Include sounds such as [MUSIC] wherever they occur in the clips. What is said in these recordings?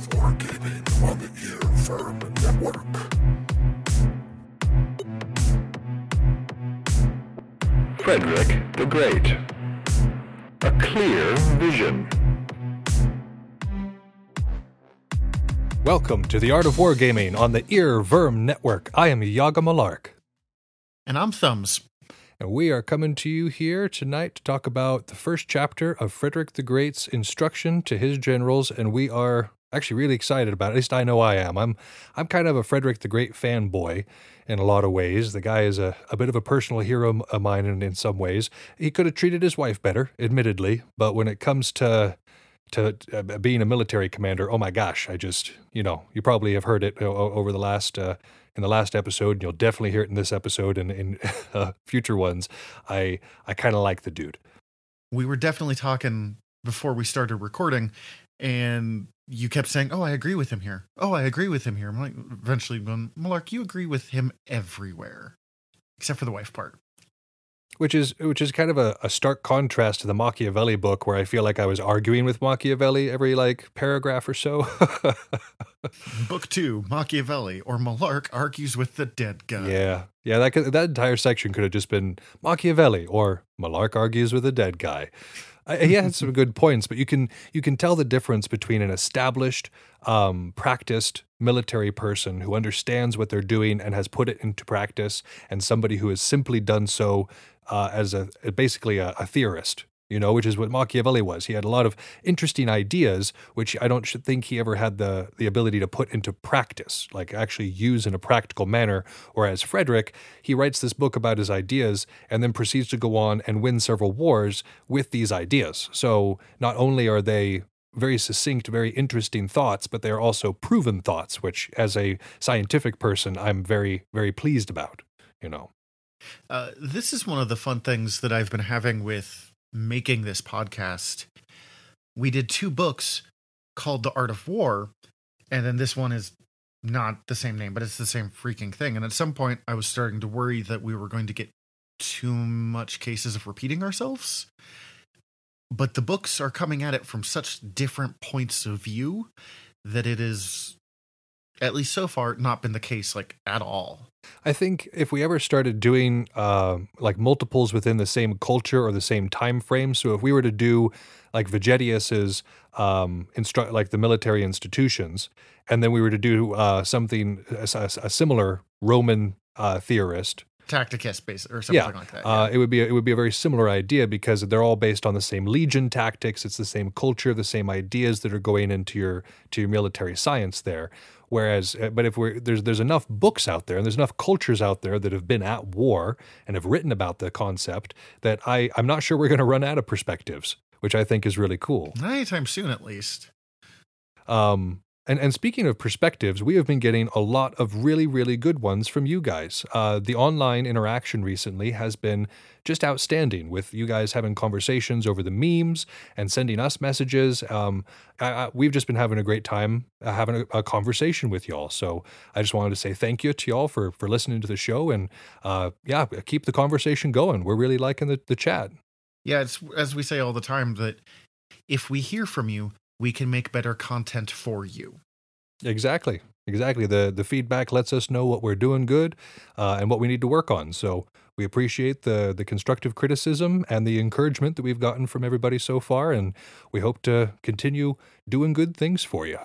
of Wargaming on the Ear Firm Network. Frederick the Great. A clear vision. Welcome to the Art of Wargaming on the earVVyrm Network. I am Yaga Malark, And I'm Thumbs. and we are coming to you here tonight to talk about the first chapter of Frederick the Great's instruction to his generals, and we are actually really excited about it. At least I know I am. I'm I'm kind of a Frederick the Great fanboy in a lot of ways. The guy is a, a bit of a personal hero of mine in, in some ways. He could have treated his wife better, admittedly, but when it comes to to uh, being a military commander, oh my gosh, I just, you know, you probably have heard it over the last, uh, in the last episode, and you'll definitely hear it in this episode and in [LAUGHS] uh, future ones. I, I kind of like the dude. We were definitely talking before we started recording, and you kept saying, Oh, I agree with him here. Oh, I agree with him here. I'm like, eventually, going, Malark, you agree with him everywhere, except for the wife part. Which is which is kind of a, a stark contrast to the Machiavelli book, where I feel like I was arguing with Machiavelli every like paragraph or so. [LAUGHS] Book two, Machiavelli, or Malark argues with the dead guy. yeah, yeah, that could, that entire section could have just been Machiavelli or Malark argues with a dead guy. He had some good points, but you can you can tell the difference between an established, um, practiced military person who understands what they're doing and has put it into practice, and somebody who has simply done so uh, as a basically a, a theorist. You know, which is what Machiavelli was. He had a lot of interesting ideas, which I don't think he ever had the the ability to put into practice, like actually use in a practical manner. Whereas Frederick, he writes this book about his ideas and then proceeds to go on and win several wars with these ideas. So not only are they very succinct, very interesting thoughts, but they are also proven thoughts, which as a scientific person, I'm very, very pleased about, you know. Uh, this is one of the fun things that I've been having with making this podcast. We did two books called The Art of War, and then this one is not the same name, but it's the same freaking thing. And at some point, I was starting to worry that we were going to get too much cases of repeating ourselves. But the books are coming at it from such different points of view that it is, at least so far, not been the case like at all. I think if we ever started doing uh, like multiples within the same culture or the same time frame, so if we were to do like Vegetius's um, instru- like the military institutions, and then we were to do uh, something a, a- similar Roman uh, theorist, Tacticus, base or something yeah, like that. uh, it would be a, it would be a very similar idea because they're all based on the same legion tactics. It's the same culture, the same ideas that are going into your to your military science there. Whereas, uh, but if we're there's there's enough books out there and there's enough cultures out there that have been at war and have written about the concept that I I'm not sure we're going to run out of perspectives, which I think is really cool. Not anytime soon, at least. Um, and, and speaking of perspectives, we have been getting a lot of really, really good ones from you guys. Uh, the online interaction recently has been just outstanding with you guys having conversations over the memes and sending us messages. Um, I, I, we've just been having a great time uh, having a, a conversation with y'all. So I just wanted to say thank you to y'all for, for listening to the show. And uh, yeah, keep the conversation going. We're really liking the, the chat. Yeah, it's as we say all the time that if we hear from you, we can make better content for you. Exactly. Exactly. The the feedback lets us know what we're doing good uh, and what we need to work on. So we appreciate the the constructive criticism and the encouragement that we've gotten from everybody so far, and we hope to continue doing good things for you.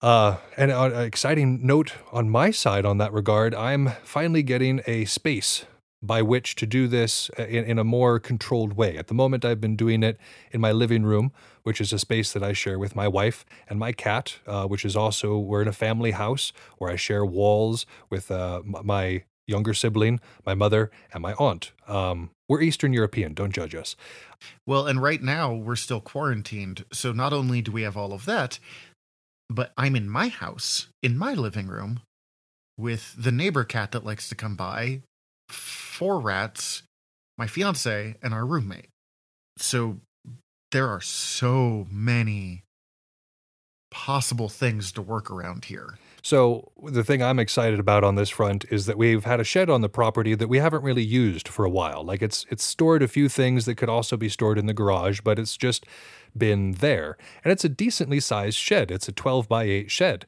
Uh, and an exciting note on my side on that regard, I'm finally getting a space by which to do this uh, in, in a more controlled way. At the moment, I've been doing it in my living room, which is a space that I share with my wife and my cat, uh, which is also, we're in a family house where I share walls with uh, my younger sibling, my mother, and my aunt. Um, we're Eastern European, don't judge us. Well, and right now we're still quarantined. So not only do we have all of that, but I'm in my house, in my living room, with the neighbor cat that likes to come by, four rats, my fiance, and our roommate. So there are so many possible things to work around here. So the thing I'm excited about on this front is that we've had a shed on the property that we haven't really used for a while. Like it's it's stored a few things that could also be stored in the garage, but it's just bin there. And it's a decently sized shed. It's a 12 by 8 shed.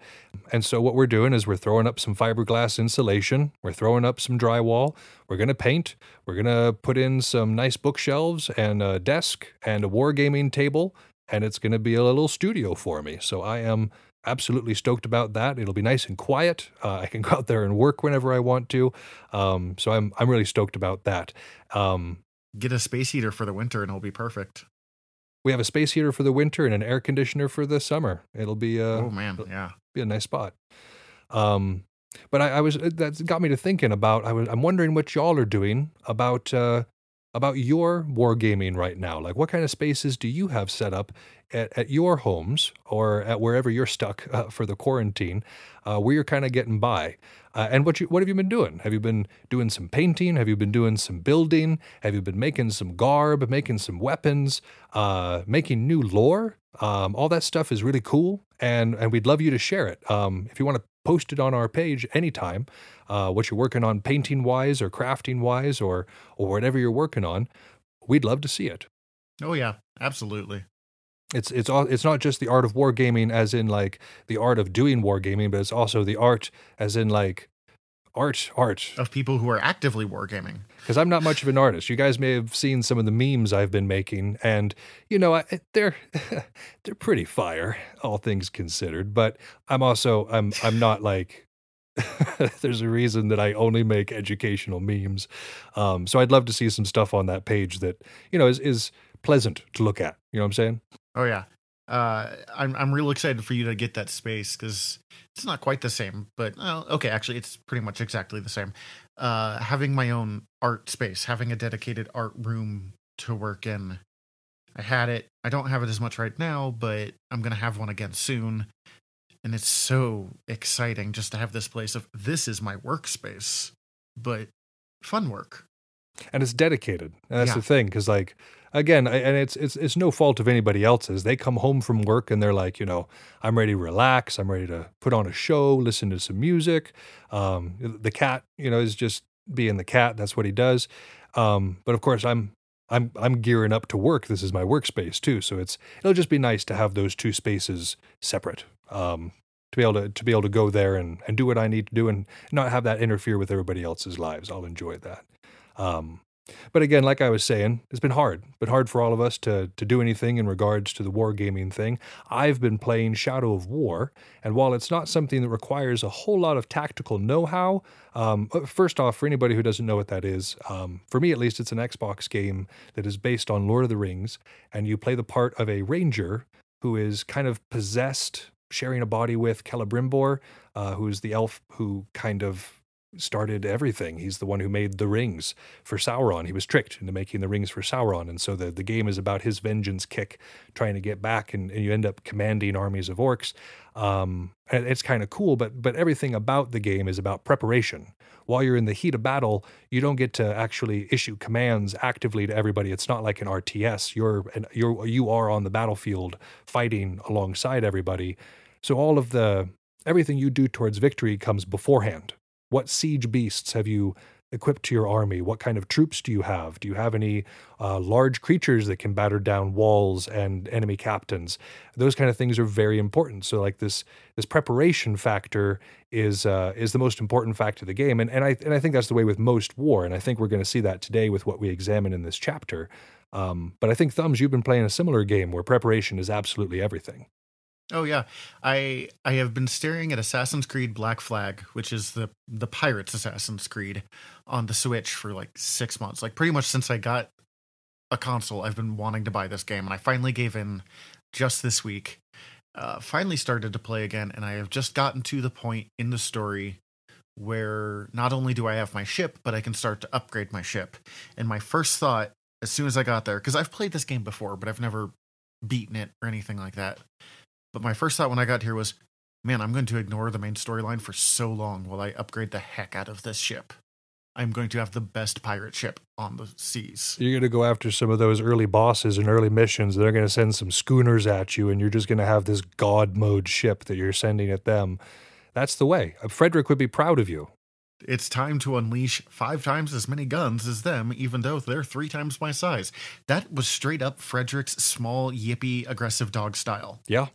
And so what we're doing is we're throwing up some fiberglass insulation, we're throwing up some drywall, we're going to paint, we're going to put in some nice bookshelves and a desk and a wargaming table, and it's going to be a little studio for me. So I am absolutely stoked about that. It'll be nice and quiet. Uh, I can go out there and work whenever I want to. Um, so I'm I'm really stoked about that. Um, Get a space heater for the winter and it'll be perfect. We have a space heater for the winter and an air conditioner for the summer. It'll be uh, oh man, yeah. be a nice spot. Um, but I, I was that got me to thinking about. I was I'm wondering what y'all are doing about uh, about your wargaming right now. Like, what kind of spaces do you have set up at, at your homes or at wherever you're stuck uh, for the quarantine, uh, where you're kind of getting by? Uh, and what you what have you been doing? Have you been doing some painting? Have you been doing some building? Have you been making some garb, making some weapons, uh, making new lore? Um, all that stuff is really cool, and and we'd love you to share it. Um, if you want to post it on our page anytime, uh, what you're working on painting wise or crafting wise or or whatever you're working on, we'd love to see it. Oh yeah, absolutely. It's it's all it's not just the art of wargaming as in like the art of doing wargaming, but it's also the art as in like art art. Of people who are actively wargaming. Because I'm not much of an artist. You guys may have seen some of the memes I've been making, and you know I, they're [LAUGHS] they're pretty fire, all things considered. But I'm also I'm I'm not like [LAUGHS] there's a reason that I only make educational memes. Um, so I'd love to see some stuff on that page that you know is is pleasant to look at. You know what I'm saying? Oh yeah. Uh, I'm I'm real excited for you to get that space because it's not quite the same, but well, okay, actually, it's pretty much exactly the same. Uh, having my own art space, having a dedicated art room to work in. I had it. I don't have it as much right now, but I'm gonna have one again soon, and it's so exciting just to have this place of this is my workspace, but fun work. and it's dedicated. And that's Yeah. the thing, because like again, I- and it's it's it's no fault of anybody else's. They come home from work and they're like, you know, I'm ready to relax. I'm ready to put on a show, listen to some music. Um, the cat, you know, is just being the cat. That's what he does. Um, but of course, I'm I'm I'm gearing up to work. This is my workspace too. So it's it'll just be nice to have those two spaces separate. Um, to be able to to be able to go there and and do what I need to do and not have that interfere with everybody else's lives. I'll enjoy that. Um, but again, like I was saying, it's been hard, but hard for all of us to to do anything in regards to the wargaming thing. I've been playing Shadow of War, and while it's not something that requires a whole lot of tactical know-how, um, uh, first off, for anybody who doesn't know what that is, um, for me at least, it's an Xbox game that is based on Lord of the Rings, and you play the part of a ranger who is kind of possessed, sharing a body with Celebrimbor, uh, who's the elf who kind of started everything. He's the one who made the rings for Sauron. He was tricked into making the rings for Sauron. And so the, the game is about his vengeance kick, trying to get back, and, and you end up commanding armies of orcs. Um, it's kind of cool, but but everything about the game is about preparation. While you're in the heat of battle, you don't get to actually issue commands actively to everybody. It's not like an RTS. You're an, you're you are on the battlefield fighting alongside everybody. So all of the everything you do towards victory comes beforehand. What siege beasts have you equipped to your army? What kind of troops do you have? Do you have any uh, large creatures that can batter down walls and enemy captains? Those kind of things are very important. So, like this, this preparation factor is uh, is the most important factor of the game, and and I and I think that's the way with most war, and I think we're going to see that today with what we examine in this chapter. Um, but I think Thumbs, you've been playing a similar game where preparation is absolutely everything. Oh yeah, I I have been staring at Assassin's Creed Black Flag, which is the the Pirates Assassin's Creed, on the Switch for like six months. Like pretty much since I got a console, I've been wanting to buy this game, and I finally gave in just this week. Uh, finally started to play again, and I have just gotten to the point in the story where not only do I have my ship, but I can start to upgrade my ship. And my first thought, as soon as I got there, because I've played this game before, but I've never beaten it or anything like that. But my first thought when I got here was, man, I'm going to ignore the main storyline for so long while I upgrade the heck out of this ship. I'm going to have the best pirate ship on the seas. You're going to go after some of those early bosses and early missions. They're going to send some schooners at you, and you're just going to have this god mode ship that you're sending at them. That's the way. Uh, Frederick would be proud of you. It's time to unleash five times as many guns as them, even though they're three times my size. That was straight up Frederick's small, yippy, aggressive dog style. Yeah.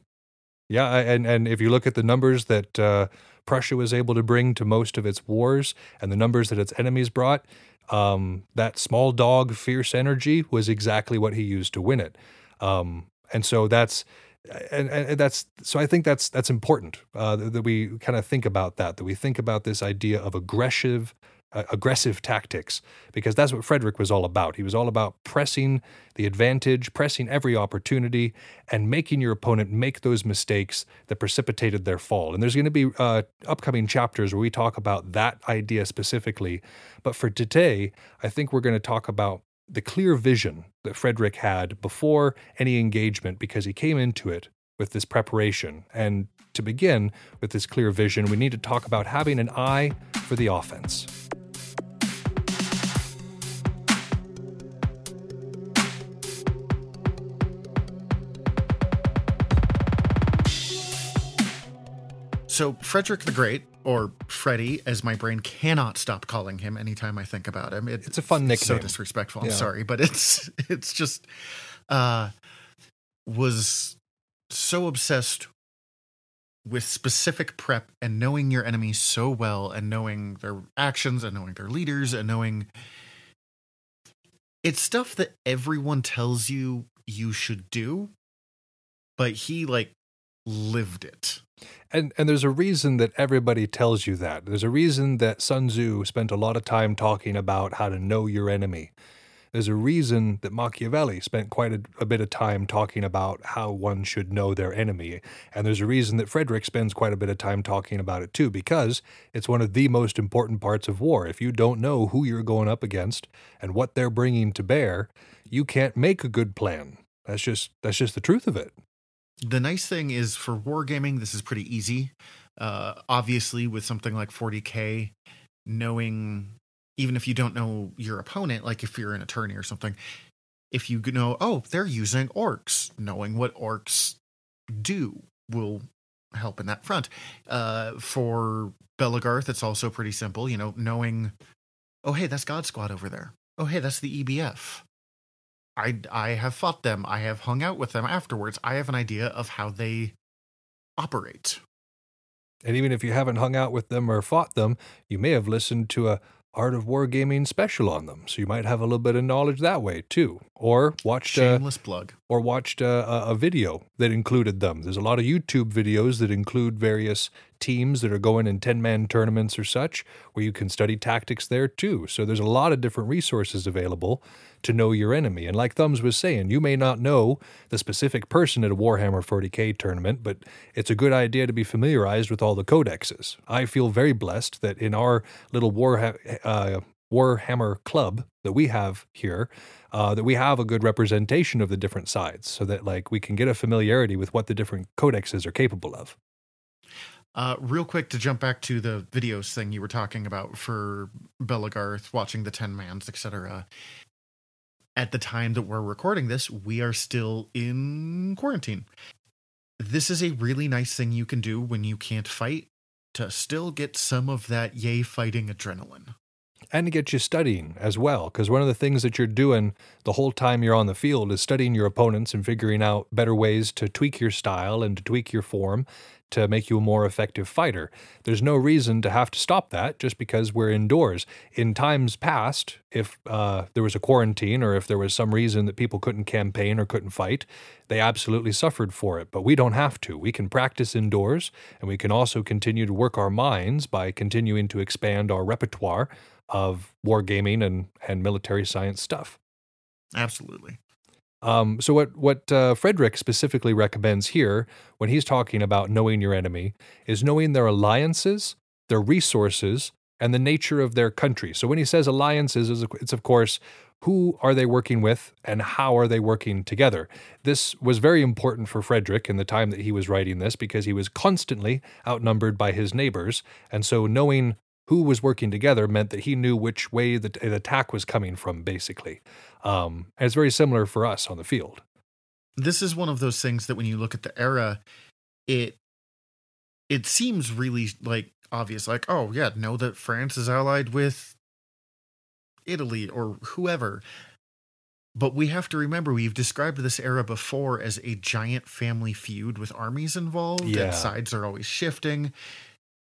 Yeah. And, and if you look at the numbers that uh, Prussia was able to bring to most of its wars and the numbers that its enemies brought, um, that small dog, fierce energy was exactly what he used to win it. Um, and so that's. And, and that's so. I think that's that's important uh, that, that we kind of think about that. That we think about this idea of aggressive, aggressive tactics, because that's what Frederick was all about. He was all about pressing the advantage, pressing every opportunity, and making your opponent make those mistakes that precipitated their fall. And there's going to be uh, upcoming chapters where we talk about that idea specifically. But for today, I think we're going to talk about the clear vision that Frederick had before any engagement because he came into it with this preparation. And to begin with this clear vision, we need to talk about having an eye for the offense. So, Frederick the Great, or Freddy, as my brain cannot stop calling him anytime I think about him. It- It's a fun nickname. So disrespectful. I'm Yeah. sorry, but it's [LAUGHS] it's just uh was so obsessed with specific prep and knowing your enemy so well and knowing their actions and knowing their leaders and knowing it's stuff that everyone tells you you should do but he like lived it And and there's a reason that everybody tells you that. There's a reason that Sun Tzu spent a lot of time talking about how to know your enemy. There's a reason that Machiavelli spent quite a, a bit of time talking about how one should know their enemy. And there's a reason that Frederick spends quite a bit of time talking about it too, because it's one of the most important parts of war. If you don't know who you're going up against and what they're bringing to bear, you can't make a good plan. That's just that's just the truth of it. The nice thing is for wargaming this is pretty easy. Uh obviously with something like 40k knowing even if you don't know your opponent like if you're an attorney or something if you know oh they're using orcs knowing what orcs do will help in that front. Uh for Belegarth it's also pretty simple you know knowing oh hey that's god squad over there. Oh hey that's the ebf I I have fought them. I have hung out with them afterwards. I have an idea of how they operate. And even if you haven't hung out with them or fought them, you may have listened to a Art of Wargaming special on them. So you might have a little bit of knowledge that way too. Or watched a, Shameless plug. or watched a, a, a video that included them. There's a lot of YouTube videos that include various teams that are going in 10 man tournaments or such, where you can study tactics there too. So there's a lot of different resources available to know your enemy. And like Thumbs was saying, you may not know the specific person at a Warhammer 40k tournament, but it's a good idea to be familiarized with all the codexes. I feel very blessed that in our little War, uh, Warhammer club that we have here, uh, that we have a good representation of the different sides so that like we can get a familiarity with what the different codexes are capable of. Uh, real quick to jump back to the videos thing you were talking about for Belegarth, watching the 10 mans, etc. At the time that we're recording this, we are still in quarantine. This is a really nice thing you can do when you can't fight to still get some of that yay fighting adrenaline. and to get you studying as well. Because one of the things that you're doing the whole time you're on the field is studying your opponents and figuring out better ways to tweak your style and to tweak your form to make you a more effective fighter. There's no reason to have to stop that just because we're indoors. In times past, if uh, there was a quarantine or if there was some reason that people couldn't campaign or couldn't fight, they absolutely suffered for it. But we don't have to. We can practice indoors and we can also continue to work our minds by continuing to expand our repertoire of wargaming and, and military science stuff. Absolutely. Um, so what what uh, Frederick specifically recommends here, when he's talking about knowing your enemy, is knowing their alliances, their resources, and the nature of their country. So when he says alliances, it's of course who are they working with and how are they working together. This was very important for Frederick in the time that he was writing this because he was constantly outnumbered by his neighbors, and so knowing who was working together meant that he knew which way the, the attack was coming from, basically. Um, and it's very similar for us on the field. this is one of those things that when you look at the era it it seems really like obvious. Like, oh yeah, know that France is allied with Italy or whoever. But we have to remember we've described this era before as a giant family feud with armies involved Yeah. and sides are always shifting.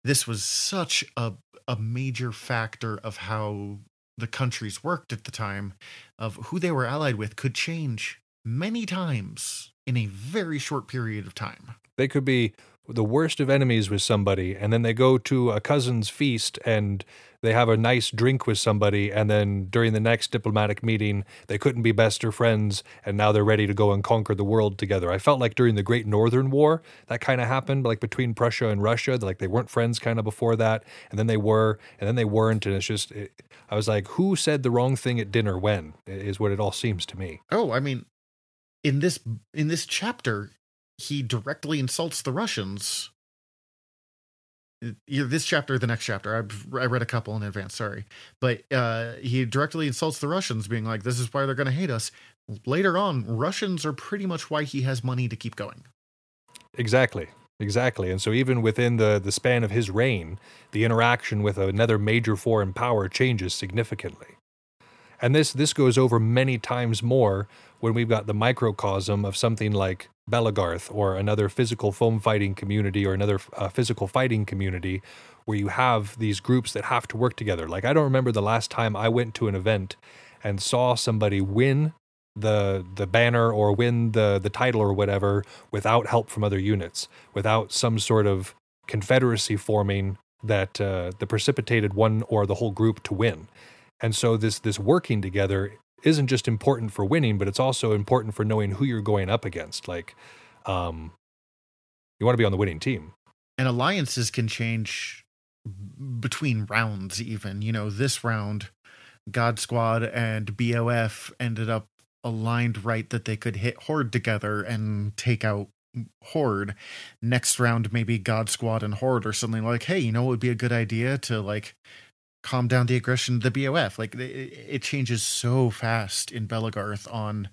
This was such a a major factor of how the countries worked at the time of who they were allied with could change many times in a very short period of time. They could be the worst of enemies with somebody, and then they go to a cousin's feast and they have a nice drink with somebody, and then during the next diplomatic meeting, they couldn't be best of friends, and now they're ready to go and conquer the world together. I felt like during the Great Northern War, that kind of happened, like between Prussia and Russia. Like they weren't friends kind of before that, and then they were, and then they weren't, and it's just, it, I was like, who said the wrong thing at dinner when? Is what it all seems to me. Oh, I mean, in this in this chapter, he directly insults the Russians. This chapter or the next chapter. I've, I read a couple in advance, sorry. But uh, he directly insults the Russians, being like, this is why they're going to hate us. Later on, Russians are pretty much why he has money to keep going. Exactly. Exactly. And so even within the the span of his reign, the interaction with another major foreign power changes significantly. And this this goes over many times more when we've got the microcosm of something like Belegarth or another physical foam fighting community or another uh, physical fighting community where you have these groups that have to work together. Like I don't remember the last time I went to an event and saw somebody win the the banner or win the the title or whatever without help from other units, without some sort of confederacy forming that uh, the precipitated one or the whole group to win. And so this this working together isn't just important for winning, but it's also important for knowing who you're going up against. Like, um, you want to be on the winning team. And alliances can change between rounds, even. You know, this round, God Squad and BOF ended up aligned right that they could hit Horde together and take out Horde. Next round, maybe God Squad and Horde or something like, hey, you know it would be a good idea to like calm down the aggression of the BOF? Like, it, it changes so fast in Belegarth on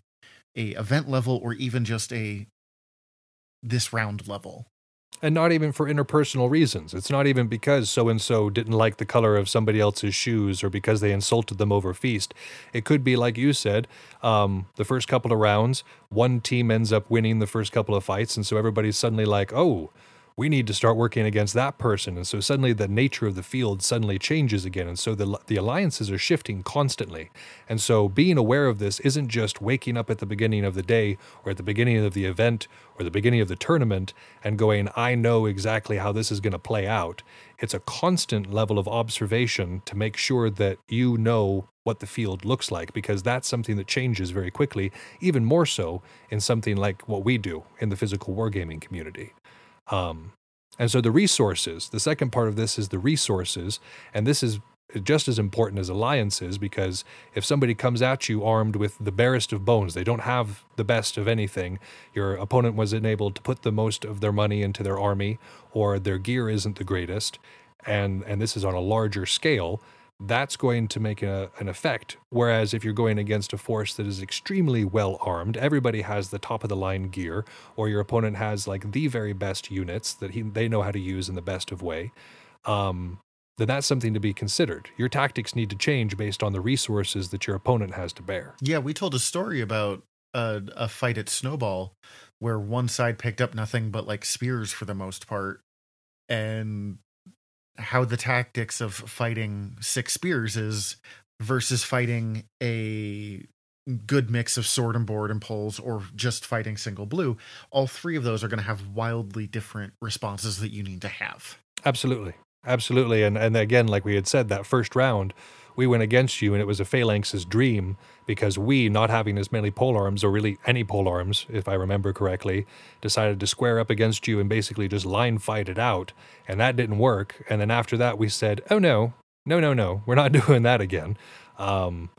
a event level or even just a this round level. and not even for interpersonal reasons. It's not even because so and so didn't like the color of somebody else's shoes or because they insulted them over feast. It could be like you said, um, the first couple of rounds, one team ends up winning the first couple of fights, and so everybody's suddenly like, oh. We need to start working against that person, and so suddenly the nature of the field suddenly changes again, and so the the alliances are shifting constantly, and so being aware of this isn't just waking up at the beginning of the day or at the beginning of the event or the beginning of the tournament and going, I know exactly how this is going to play out. It's a constant level of observation to make sure that you know what the field looks like, because that's something that changes very quickly, even more so in something like what we do in the physical wargaming community. Um, and so the resources, the second part of this is the resources, and this is just as important as alliances because if somebody comes at you armed with the barest of bones, they don't have the best of anything. Your opponent was enabled to put the most of their money into their army, or their gear isn't the greatest, and and this is on a larger scale. That's going to make a, an effect. Whereas if you're going against a force that is extremely well armed, everybody has the top of the line gear, or your opponent has like the very best units that he, they know how to use in the best of way. Um, then that's something to be considered. Your tactics need to change based on the resources that your opponent has to bear. Yeah, we told a story about a, a fight at Snowball where one side picked up nothing but like spears for the most part, and how the tactics of fighting six spears is versus fighting a good mix of sword and board and poles or just fighting single blue. All three of those are going to have wildly different responses that you need to have. Absolutely. Absolutely. And and again, like we had said, that first round, we went against you and it was a phalanx's dream because we, not having as many pole arms or really any pole arms, if I remember correctly, decided to square up against you and basically just line fight it out. And that didn't work. And then after that we said, Oh no, no, no, no, we're not [LAUGHS] doing that again. Um,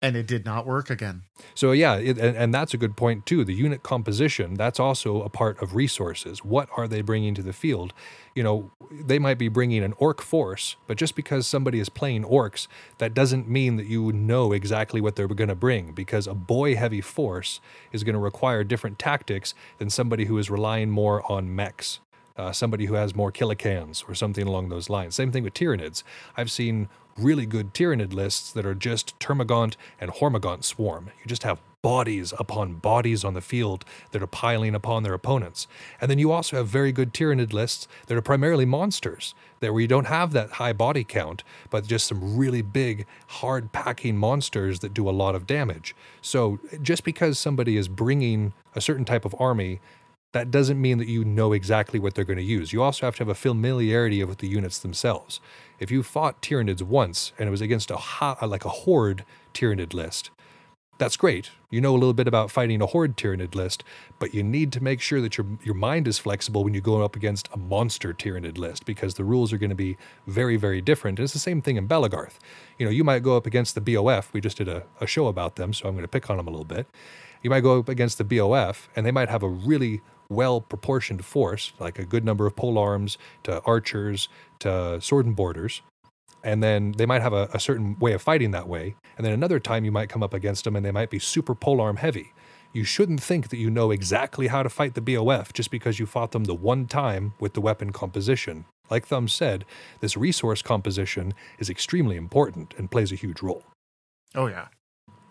And it did not work again. so yeah, it, and, and that's a good point too. The unit composition, that's also a part of resources. What are they bringing to the field? You know, they might be bringing an orc force, but just because somebody is playing orcs, that doesn't mean that you know exactly what they're going to bring because a boy heavy force is going to require different tactics than somebody who is relying more on mechs. uh, somebody who has more Killa Kans or something along those lines. Same thing with Tyranids. I've seen really good Tyranid lists that are just Termagant and Hormagaunt swarm. You just have bodies upon bodies on the field that are piling upon their opponents. And then you also have very good Tyranid lists that are primarily monsters, that where you don't have that high body count, but just some really big, hard packing monsters that do a lot of damage. So just because somebody is bringing a certain type of army that doesn't mean that you know exactly what they're going to use. You also have to have a familiarity with the units themselves. If you fought Tyranids once and it was against a ho- uh, like a horde Tyranid list, that's great. You know a little bit about fighting a horde Tyranid list, but you need to make sure that your your mind is flexible when you go up against a monster Tyranid list because the rules are going to be very very different. And it's the same thing in Belegarth. You know, you might go up against the BOF. We just did a, a show about them, so I'm going to pick on them a little bit. You might go up against the BOF, and they might have a really well proportioned force, like a good number of pole arms to archers to sword and borders. And then they might have a, a certain way of fighting that way. And then another time you might come up against them and they might be super pole arm heavy. You shouldn't think that you know exactly how to fight the BOF just because you fought them the one time with the weapon composition. Like Thumb said, this resource composition is extremely important and plays a huge role. Oh yeah.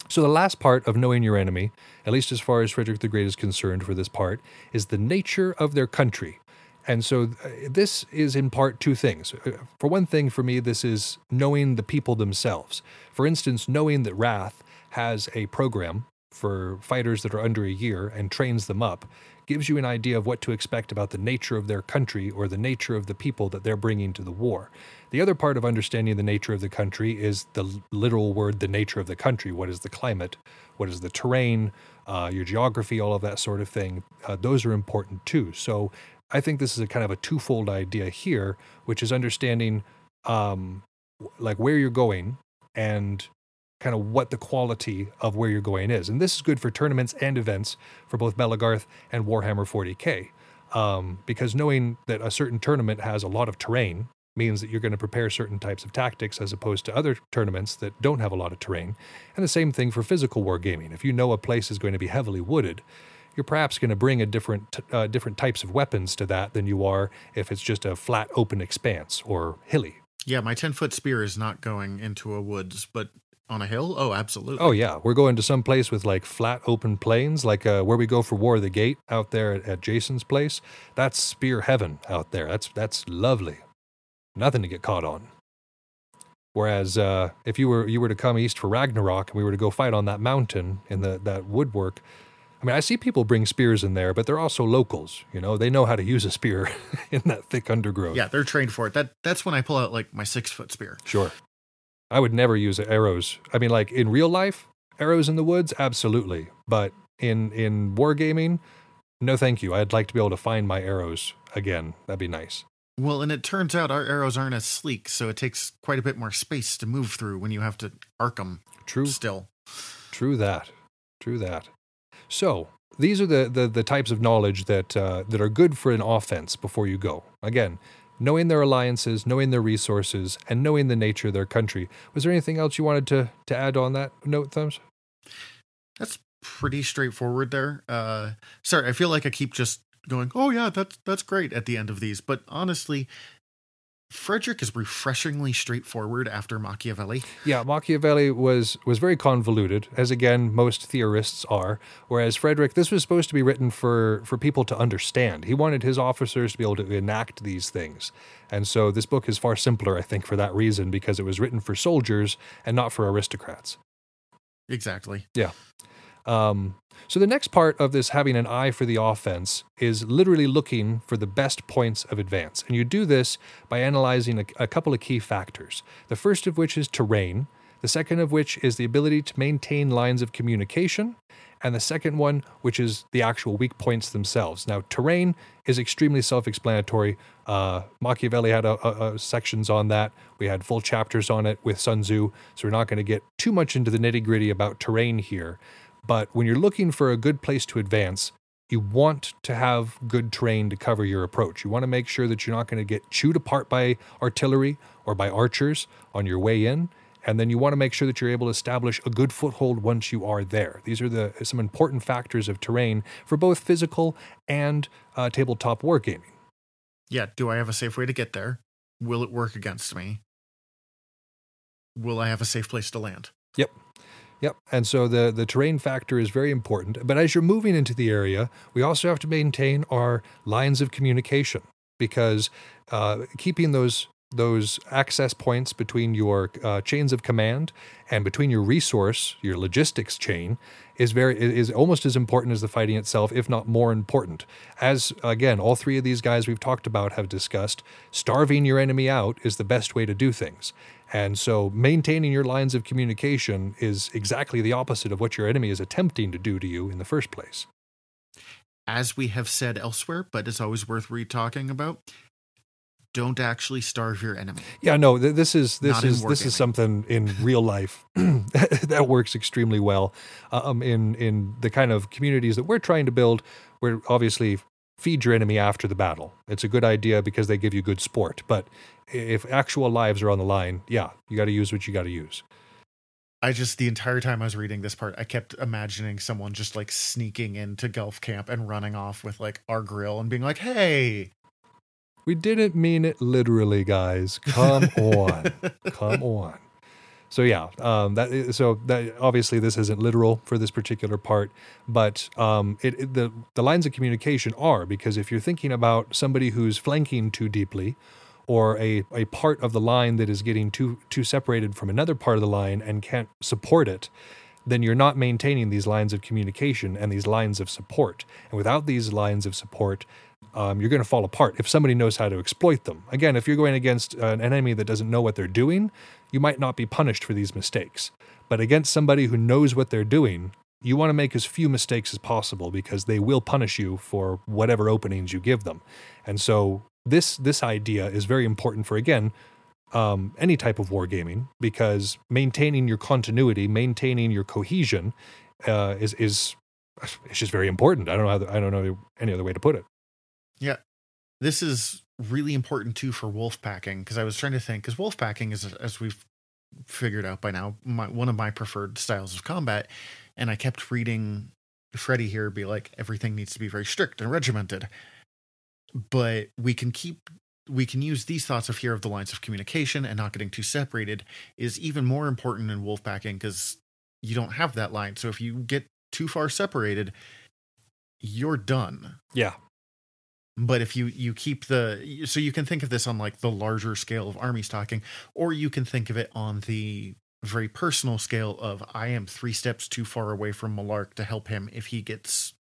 So, the last part of knowing your enemy, at least as far as Frederick the Great is concerned for this part, is the nature of their country. And so, uh, this is in part two things. Uh, For one thing, for me, this is knowing the people themselves. For instance, knowing that Wrath has a program for fighters that are under a year and trains them up gives you an idea of what to expect about the nature of their country or the nature of the people that they're bringing to the war. The other part of understanding the nature of the country is the literal word, the nature of the country. What is the climate? What is the terrain? Uh, your geography, all of that sort of thing. Uh, those are important too. So I think this is a kind of a twofold idea here, which is understanding um, like where you're going and kind of what the quality of where you're going is. And this is good for tournaments and events for both Belegarth and Warhammer 40K. Um, because knowing that a certain tournament has a lot of terrain means that you're going to prepare certain types of tactics as opposed to other tournaments that don't have a lot of terrain. And the same thing for physical wargaming. If you know a place is going to be heavily wooded, you're perhaps going to bring a different uh, different types of weapons to that than you are if it's just a flat open expanse or hilly. Yeah, my 10 foot spear is not going into a woods, but on a hill? Oh, absolutely. Oh yeah, we're going to some place with like flat open plains, like uh, where we go for War of the Gate out there at, at Jason's place. That's spear heaven out there. That's that's lovely. Nothing to get caught on. Whereas uh, if you were you were to come east for Ragnarok and we were to go fight on that mountain in the that woodwork, I mean I see people bring spears in there, but they're also locals. You know they know how to use a spear [LAUGHS] in that thick undergrowth. Yeah, they're trained for it. That That's when I pull out like my six foot spear. Sure. I would never use arrows. I mean, like in real life, arrows in the woods, absolutely. But in in wargaming, no, thank you. I'd like to be able to find my arrows again. That'd be nice. Well, and it turns out our arrows aren't as sleek, so it takes quite a bit more space to move through when you have to arc them True, still. true that, true that. So these are the the, the types of knowledge that uh, that are good for an offense before you go. Again, knowing their alliances, knowing their resources, and knowing the nature of their country. Was there anything else you wanted to to add on that note, thumbs? That's pretty straightforward there. Uh, sorry, I feel like I keep just going, "Oh yeah, that's that's great" at the end of these, but honestly, Frederick is refreshingly straightforward after Machiavelli. Yeah, Machiavelli was was very convoluted, as again most theorists are. Whereas Frederick, this was supposed to be written for for people to understand. He wanted his officers to be able to enact these things, and so this book is far simpler, I think, for that reason, because it was written for soldiers and not for aristocrats. Exactly. Yeah. Um, so the next part of this having an eye for the offense is literally looking for the best points of advance. And you do this by analyzing a, a couple of key factors. The first of which is terrain, the second of which is the ability to maintain lines of communication, and the second one, which is the actual weak points themselves. Now, terrain is extremely self explanatory. Uh, Machiavelli had a, a, a sections on that. We had full chapters on it with Sun Tzu, so we're not going to get too much into the nitty gritty about terrain here. But when you're looking for a good place to advance, you want to have good terrain to cover your approach. You want to make sure that you're not going to get chewed apart by artillery or by archers on your way in. And then you want to make sure that you're able to establish a good foothold once you are there. These are the some important factors of terrain for both physical and uh, tabletop wargaming. Yeah, do I have a safe way to get there? Will it work against me? Will I have a safe place to land? Yep. Yep. And so the, the terrain factor is very important. But as you're moving into the area, we also have to maintain our lines of communication because uh, keeping those those access points between your uh, chains of command and between your resource, your logistics chain, is very is almost as important as the fighting itself, if not more important. As again, all three of these guys we've talked about have discussed, starving your enemy out is the best way to do things. And so maintaining your lines of communication is exactly the opposite of what your enemy is attempting to do to you in the first place. As we have said elsewhere, but it's always worth re talking about, don't actually starve your enemy. Yeah, no, th- this is this Not is this wargaming. is something in real life [CLEARS THROAT] that works extremely well. Um, in in the kind of communities that we're trying to build, We're obviously feed your enemy after the battle. It's a good idea because they give you good sport. But if actual lives are on the line, yeah, you got to use what you got to use. I just the entire time I was reading this part, I kept imagining someone just like sneaking into Gulf Camp and running off with like our grill and being like, "Hey, We didn't mean it literally, guys. Come [LAUGHS] on, come on. So yeah, um, that so that obviously this isn't literal for this particular part, but um, it, it- the the lines of communication are because if you're thinking about somebody who's flanking too deeply, or a, a part of the line that is getting too too separated from another part of the line and can't support it, then you're not maintaining these lines of communication and these lines of support. And without these lines of support, um, you're going to fall apart if somebody knows how to exploit them. Again, if you're going against an enemy that doesn't know what they're doing, you might not be punished for these mistakes. But against somebody who knows what they're doing, you want to make as few mistakes as possible because they will punish you for whatever openings you give them. And so this this idea is very important for again um, any type of wargaming because maintaining your continuity, maintaining your cohesion, uh, is is it's just very important. I don't know how the, I don't know any other way to put it. Yeah. This is really important too for wolf packing because I was trying to think because wolf packing is as we've figured out by now my, one of my preferred styles of combat and I kept reading Freddie here be like everything needs to be very strict and regimented. But we can keep we can use these thoughts of here of the lines of communication and not getting too separated is even more important in wolf packing because you don't have that line. So if you get too far separated you're done. Yeah, but if you you keep the so you can think of this on like the larger scale of army stocking or you can think of it on the very personal scale of i am three steps too far away from malark to help him if he gets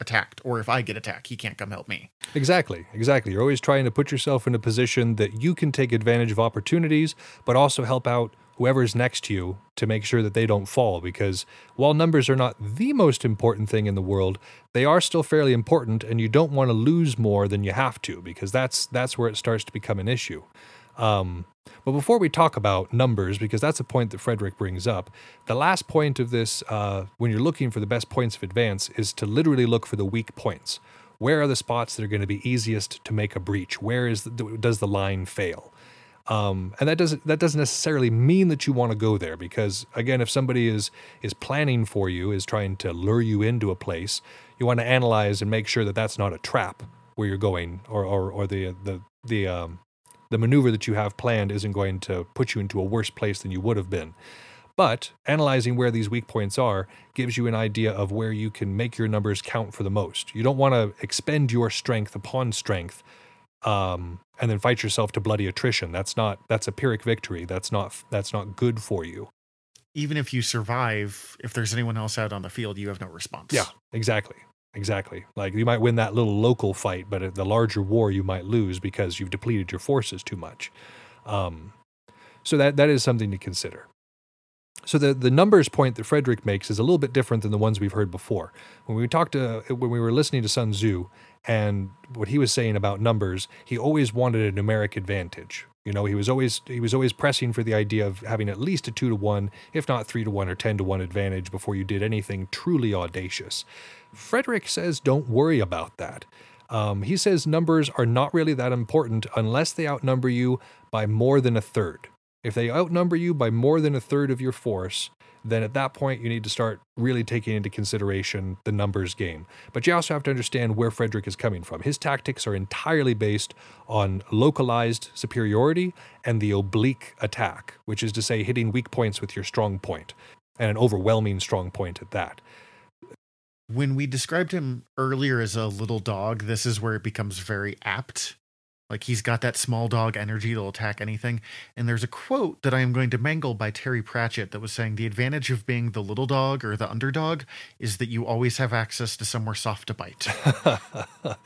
attacked or if i get attacked he can't come help me Exactly, exactly. You're always trying to put yourself in a position that you can take advantage of opportunities, but also help out whoever's next to you to make sure that they don't fall. Because while numbers are not the most important thing in the world, they are still fairly important, and you don't want to lose more than you have to, because that's that's where it starts to become an issue. Um, but before we talk about numbers, because that's a point that Frederick brings up, the last point of this, uh, when you're looking for the best points of advance, is to literally look for the weak points. Where are the spots that are going to be easiest to make a breach? Where is the, does the line fail? Um, and that doesn't that doesn't necessarily mean that you want to go there because again, if somebody is is planning for you, is trying to lure you into a place, you want to analyze and make sure that that's not a trap where you're going, or or, or the the the um, the maneuver that you have planned isn't going to put you into a worse place than you would have been. But analyzing where these weak points are gives you an idea of where you can make your numbers count for the most. You don't want to expend your strength upon strength um, and then fight yourself to bloody attrition. That's not that's a pyrrhic victory. That's not that's not good for you. even if you survive if there's anyone else out on the field you have no response Yeah, exactly. Exactly. Like you might win that little local fight, but the larger war you might lose because you've depleted your forces too much. Um, so that that is something to consider. So the the numbers point that Frederick makes is a little bit different than the ones we've heard before. When we talked to when we were listening to Sun Tzu and what he was saying about numbers, he always wanted a numeric advantage. You know, he was always he was always pressing for the idea of having at least a two to one, if not three to one or ten to one advantage before you did anything truly audacious. Frederick says don't worry about that. Um, he says numbers are not really that important unless they outnumber you by more than a third. If they outnumber you by more than a third of your force, then at that point you need to start really taking into consideration the numbers game. But you also have to understand where Frederick is coming from. His tactics are entirely based on localized superiority and the oblique attack, which is to say, hitting weak points with your strong point, and an overwhelming strong point at that. When we described him earlier as a little dog, this is where it becomes very apt. Like he's got that small dog energy that'll attack anything. And there's a quote that I am going to mangle by Terry Pratchett that was saying the advantage of being the little dog or the underdog is that you always have access to somewhere soft to bite. [LAUGHS]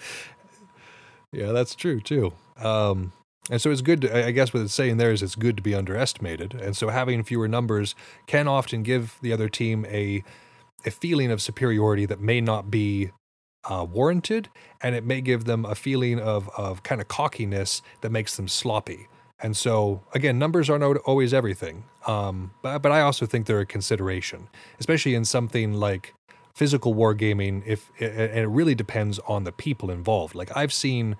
yeah, that's true too. Um, and so it's good. To, I guess what it's saying there is it's good to be underestimated. And so having fewer numbers can often give the other team a a feeling of superiority that may not be uh, warranted, and it may give them a feeling of of kind of cockiness that makes them sloppy. And so, again, numbers aren't always everything, um, but but I also think they're a consideration, especially in something like physical wargaming. If and it really depends on the people involved. Like I've seen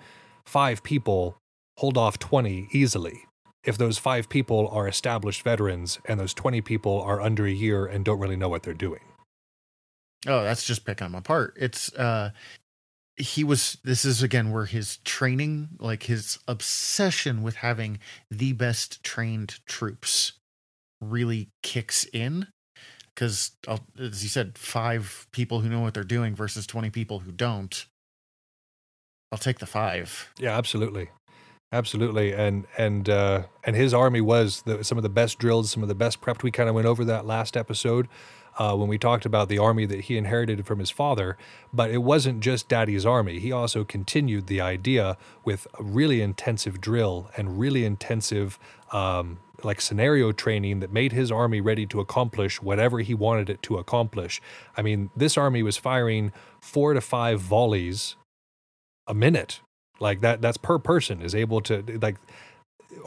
five people hold off twenty easily. If those five people are established veterans and those 20 people are under a year and don't really know what they're doing. Oh, that's just picking him apart. It's uh he was this is again where his training, like his obsession with having the best trained troops really kicks in. Because as you said five people who know what they're doing versus 20 people who don't. I'll take the five. Yeah absolutely. Absolutely. And and uh and his army was the, some of the best drilled some of the best prepped. We kind of went over that last episode uh, when we talked about the army that he inherited from his father. But it wasn't just Daddy's army. He also continued the idea with really intensive drill and really intensive. Um, like scenario training that made his army ready to accomplish whatever he wanted it to accomplish. I mean, this army was firing four to five volleys a minute. Like that that's per person is able to like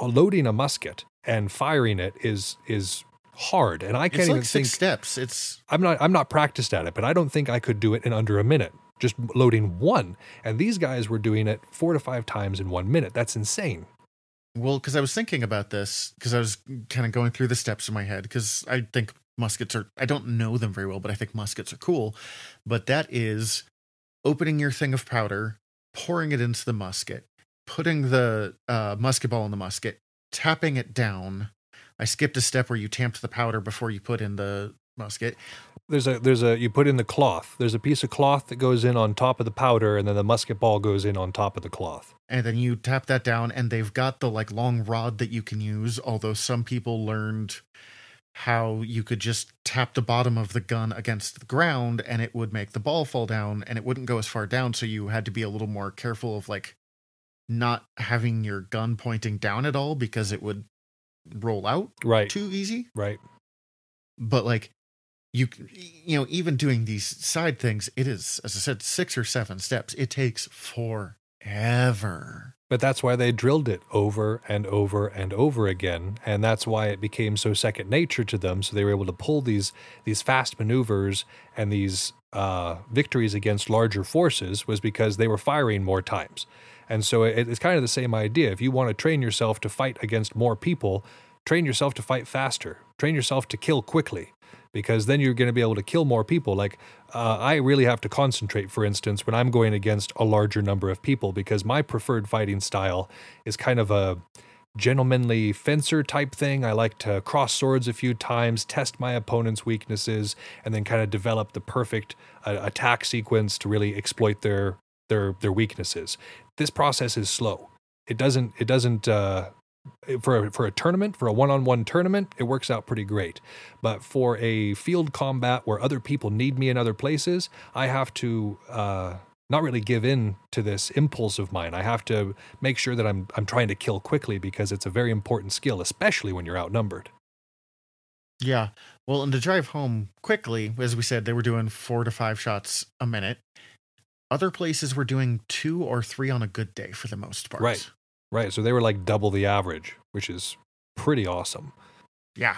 loading a musket and firing it is is hard, and I can't it's even like think. six steps. It's I'm not I'm not practiced at it, but I don't think I could do it in under a minute. Just loading one, and these guys were doing it four to five times in one minute. That's insane. well because I was thinking about this because I was kind of going through the steps in my head because I think muskets are I don't know them very well, but I think muskets are cool. But that is opening your thing of powder, pouring it into the musket, putting the uh, musket ball in the musket, tapping it down. I skipped a step where you tamped the powder before you put in the musket. There's a there's a you put in the cloth. There's a piece of cloth that goes in on top of the powder, and then the musket ball goes in on top of the cloth. and then you tap that down and they've got the like long rod that you can use although some people learned how you could just tap the bottom of the gun against the ground and it would make the ball fall down and it wouldn't go as far down so you had to be a little more careful of like not having your gun pointing down at all because it would roll out Right. too easy Right. but like you you know even doing these side things it is as i said six or seven steps it takes forever But that's why they drilled it over and over and over again, and that's why it became so second nature to them. So they were able to pull these these fast maneuvers and these uh, victories against larger forces was because they were firing more times. And so it, it's kind of the same idea. If you want to train yourself to fight against more people, train yourself to fight faster. Train yourself to kill quickly because then you're going to be able to kill more people. Like, uh, I really have to concentrate, for instance, when I'm going against a larger number of people because my preferred fighting style is kind of a gentlemanly fencer type thing. I like to cross swords a few times, test my opponent's weaknesses, and then kind of develop the perfect uh, attack sequence to really exploit their their their weaknesses. This process is slow. It doesn't it doesn't uh, for a, for a tournament, for a one-on-one tournament, it works out pretty great. But for a field combat where other people need me in other places, I have to uh, not really give in to this impulse of mine. I have to make sure that I'm I'm trying to kill quickly because it's a very important skill, especially when you're outnumbered. Yeah. Well, and to drive home quickly, as we said, they were doing four to five shots a minute. Other places were doing two or three on a good day for the most part. Right. Right. So they were like double the average, which is pretty awesome. Yeah.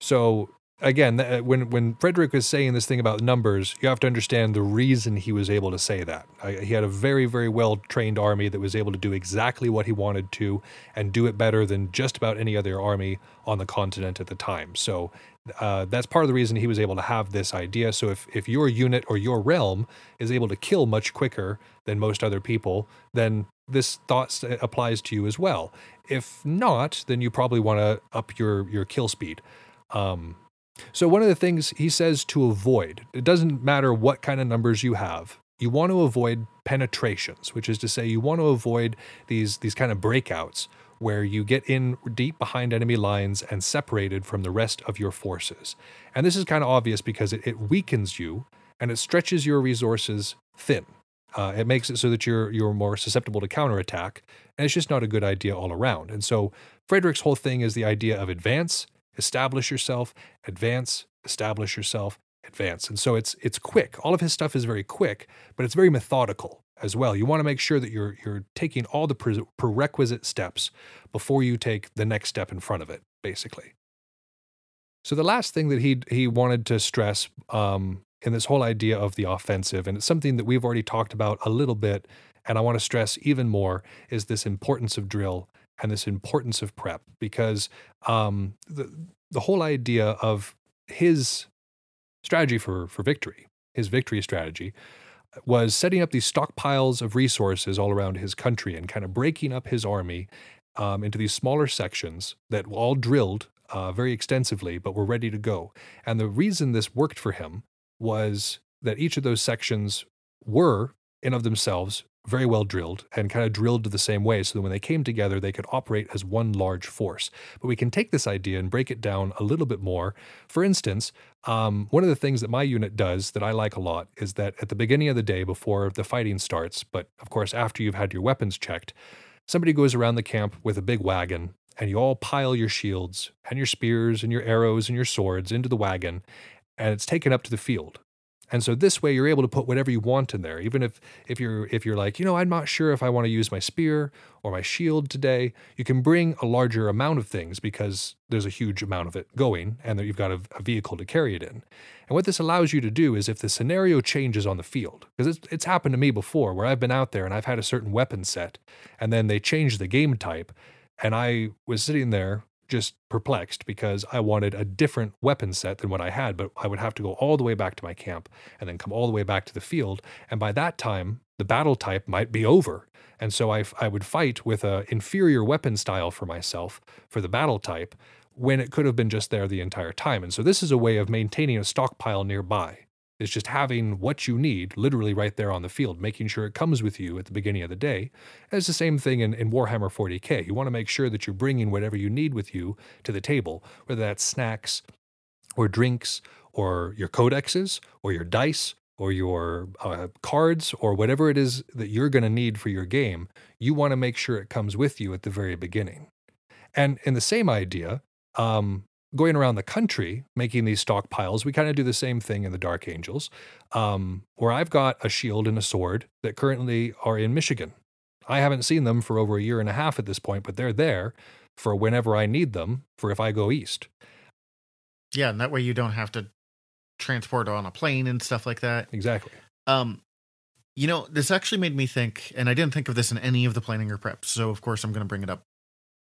So again, when when Frederick was saying this thing about numbers, you have to understand the reason he was able to say that. He had a very very well trained army that was able to do exactly what he wanted to and do it better than just about any other army on the continent at the time. So uh, that's part of the reason he was able to have this idea. So if if your unit or your realm is able to kill much quicker than most other people, then this thought applies to you as well. If not, then you probably want to up your your kill speed. Um, so one of the things he says to avoid, it doesn't matter what kind of numbers you have. You want to avoid penetrations, which is to say you want to avoid these these kind of breakouts where you get in deep behind enemy lines and separated from the rest of your forces. And this is kind of obvious because it, it weakens you and it stretches your resources thin. Uh, it makes it so that you're you're more susceptible to counterattack, and it's just not a good idea all around. And so Frederick's whole thing is the idea of advance, establish yourself, advance, establish yourself, advance. And so it's it's quick. All of his stuff is very quick, but it's very methodical as well. You want to make sure that you're you're taking all the pre- prerequisite steps before you take the next step in front of it, basically. So the last thing that he he wanted to stress um, in this whole idea of the offensive, and it's something that we've already talked about a little bit, and I want to stress even more, is this importance of drill and this importance of prep, because um, the the whole idea of his strategy for for victory, his victory strategy, was setting up these stockpiles of resources all around his country and kind of breaking up his army um, into these smaller sections that were all drilled uh, very extensively, but were ready to go. And the reason this worked for him was that each of those sections were, in of themselves, very well drilled and kind of drilled the same way so that when they came together, they could operate as one large force. But we can take this idea and break it down a little bit more. For instance, um, one of the things that my unit does that I like a lot is that at the beginning of the day, before the fighting starts, but of course after you've had your weapons checked, somebody goes around the camp with a big wagon and you all pile your shields and your spears and your arrows and your swords into the wagon and it's taken up to the field. And so this way you're able to put whatever you want in there. Even if if you're if you're like, you know, I'm not sure if I want to use my spear or my shield today, you can bring a larger amount of things because there's a huge amount of it going and that you've got a, a vehicle to carry it in. And what this allows you to do is if the scenario changes on the field, because it's, it's happened to me before where I've been out there and I've had a certain weapon set and then they change the game type and I was sitting there just perplexed because I wanted a different weapon set than what I had, but I would have to go all the way back to my camp and then come all the way back to the field. And by that time, the battle type might be over. And so I, I would fight with a inferior weapon style for myself for the battle type when it could have been just there the entire time. And so this is a way of maintaining a stockpile nearby. It's just having what you need literally right there on the field, making sure it comes with you at the beginning of the day. And it's the same thing in, in Warhammer 40k. You want to make sure that you're bringing whatever you need with you to the table, whether that's snacks or drinks or your codexes or your dice or your uh, cards or whatever it is that you're going to need for your game. You want to make sure it comes with you at the very beginning. And in the same idea, um, going around the country making these stockpiles, we kind of do the same thing in the Dark Angels, um, where I've got a shield and a sword that currently are in Michigan. I haven't seen them for over a year and a half at this point, but they're there for whenever I need them for if I go east. Yeah, and that way you don't have to transport on a plane and stuff like that. Exactly. Um, you know, this actually made me think, and I didn't think of this in any of the planning or prep, so of course I'm going to bring it up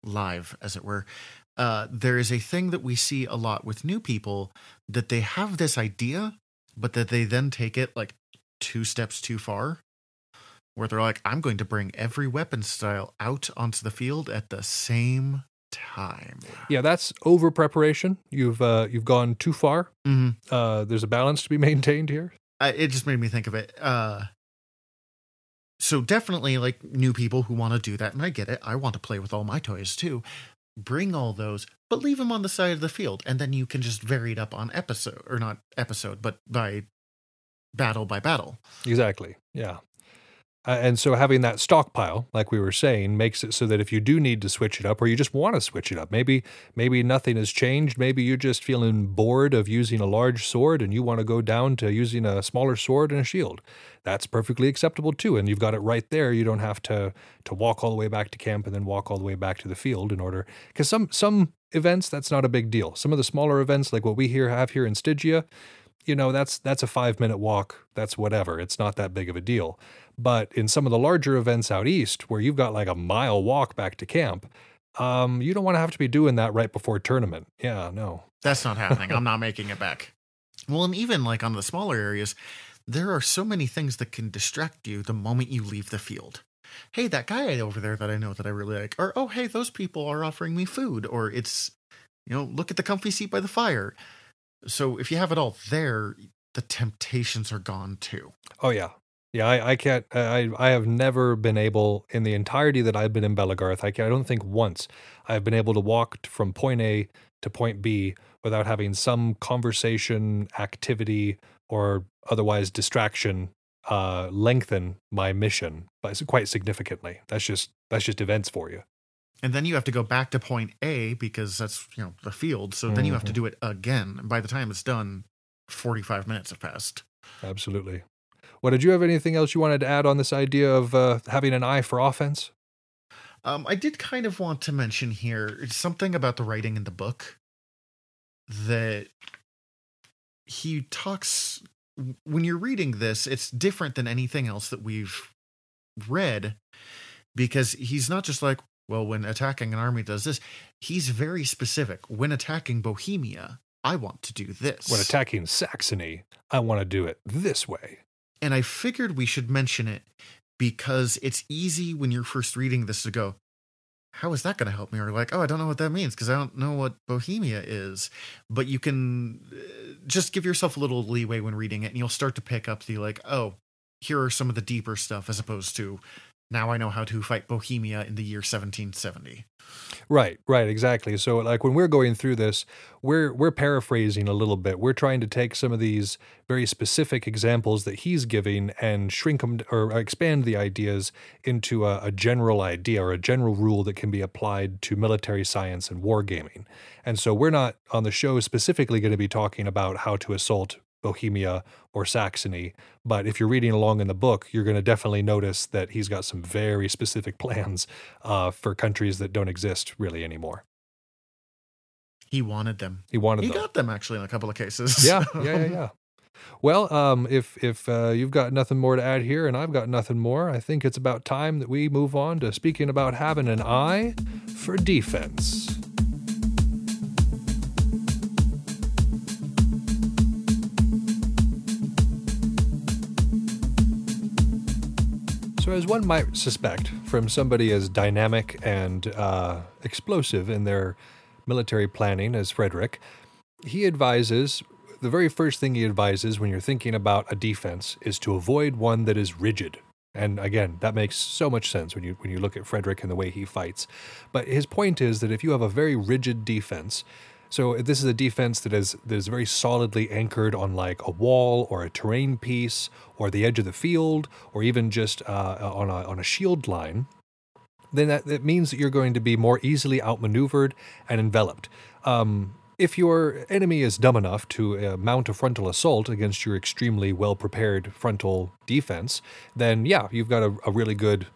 live, as it were. Uh, there is a thing that we see a lot with new people that they have this idea, but that they then take it like two steps too far, where they're like, I'm going to bring every weapon style out onto the field at the same time. Yeah, that's over preparation. You've uh, you've gone too far. hmm Uh, there's a balance to be maintained here. I, it just made me think of it. Uh, so definitely like new people who want to do that, and I get it. I want to play with all my toys too. Bring all those, but leave them on the side of the field, and then you can just vary it up on episode or not episode, but by battle by battle. Exactly. Yeah. Uh, and so having that stockpile, like we were saying, makes it so that if you do need to switch it up, or you just want to switch it up, maybe maybe nothing has changed. Maybe you're just feeling bored of using a large sword, and you want to go down to using a smaller sword and a shield. That's perfectly acceptable too, and you've got it right there. You don't have to to walk all the way back to camp and then walk all the way back to the field in order. Because some some events, that's not a big deal. Some of the smaller events, like what we here have here in Stygia, you know, that's that's a five minute walk. That's whatever. It's not that big of a deal. But in some of the larger events out east, where you've got like a mile walk back to camp, um, you don't want to have to be doing that right before tournament. Yeah, no. That's not happening. I'm [LAUGHS] not making it back. Well, and even like on the smaller areas, there are so many things that can distract you the moment you leave the field. Hey, that guy over there that I know that I really like, or oh, hey, those people are offering me food, or it's, you know, look at the comfy seat by the fire. So if you have it all there, the temptations are gone too. Oh yeah, yeah. I, I can't. I I have never been able in the entirety that I've been in Belegarth. I can, I don't think once I've been able to walk from point A to point B without having some conversation, activity, or otherwise distraction uh, lengthen my mission, but it's quite significantly. That's just that's just events for you. And then you have to go back to point A because that's, you know, the field. So then you have to do it again. By the time it's done, 45 minutes have passed. Absolutely. Well, did you have anything else you wanted to add on this idea of uh, having an eye for offense? Um, I did kind of want to mention here something about the writing in the book that he talks when you're reading this, it's different than anything else that we've read because he's not just like, well, when attacking an army does this, he's very specific. When attacking Bohemia, I want to do this. When attacking Saxony, I want to do it this way. And I figured we should mention it because it's easy when you're first reading this to go, how is that going to help me? Or like, oh, I don't know what that means because I don't know what Bohemia is. But you can uh, just give yourself a little leeway when reading it, and you'll start to pick up the like, oh, here are some of the deeper stuff as opposed to now I know how to fight Bohemia in the year 1770. Right, right, exactly. So like when we're going through this, we're we're paraphrasing a little bit. We're trying to take some of these very specific examples that he's giving and shrink them or expand the ideas into a, a general idea or a general rule that can be applied to military science and wargaming. And so we're not on the show specifically going to be talking about how to assault Bohemia or Saxony. But if you're reading along in the book, you're going to definitely notice that he's got some very specific [LAUGHS] plans uh, for countries that don't exist really anymore. He wanted them. He wanted He them. got them actually in a couple of cases. yeah, [LAUGHS] yeah, yeah, yeah. Well, um, if if uh, you've got nothing more to add here, and I've got nothing more, I think it's about time that we move on to speaking about having an eye for defense. So, as one might suspect from somebody as dynamic and uh, explosive in their military planning as Frederick, he advises the very first thing he advises when you're thinking about a defense is to avoid one that is rigid. And again, that makes so much sense when you when you look at Frederick and the way he fights. But his point is that if you have a very rigid defense, so if this is a defense that is that is very solidly anchored on like a wall or a terrain piece or the edge of the field or even just uh, on a on a shield line, then that, that means that you're going to be more easily outmaneuvered and enveloped. Um, if your enemy is dumb enough to uh, mount a frontal assault against your extremely well prepared frontal defense, then yeah, you've got a, a really good,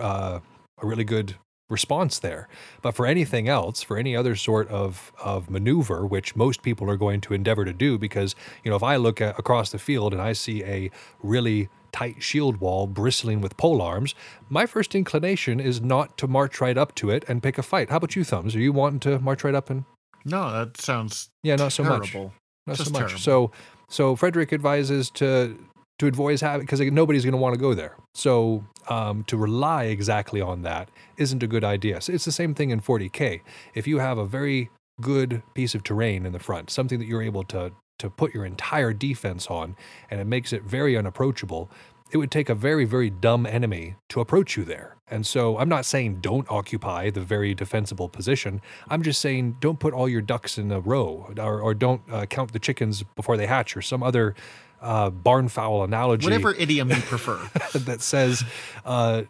uh, a really good response there. But for anything else, for any other sort of of maneuver, which most people are going to endeavor to do, because you know if I look at, across the field and I see a really tight shield wall bristling with pole arms, my first inclination is not to march right up to it and pick a fight. How about you, Thumbs? Are you wanting to march right up and No, that sounds yeah, not so much. Not Just so much. terrible. So, so Frederick advises to to avoid having because nobody's going to want to go there. So, um, to rely exactly on that isn't a good idea. So it's the same thing in 40k. If you have a very good piece of terrain in the front, something that you're able to to put your entire defense on, and it makes it very unapproachable. It would take a very, very dumb enemy to approach you there. And so I'm not saying don't occupy the very defensible position. I'm just saying don't put all your ducks in a row or, or don't uh, count the chickens before they hatch or some other uh, barn fowl analogy Whatever idiom you prefer. [LAUGHS] that says uh,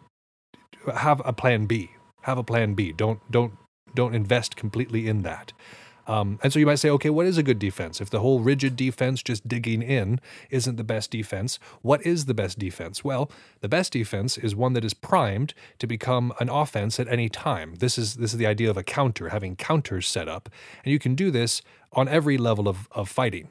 have a plan B. Have a plan B. Don't don't don't invest completely in that. Um, and so you might say, okay, what is a good defense? If the whole rigid defense, just digging in, isn't the best defense, what is the best defense? Well, the best defense is one that is primed to become an offense at any time. This is this is the idea of a counter, having counters set up, and you can do this on every level of, of fighting.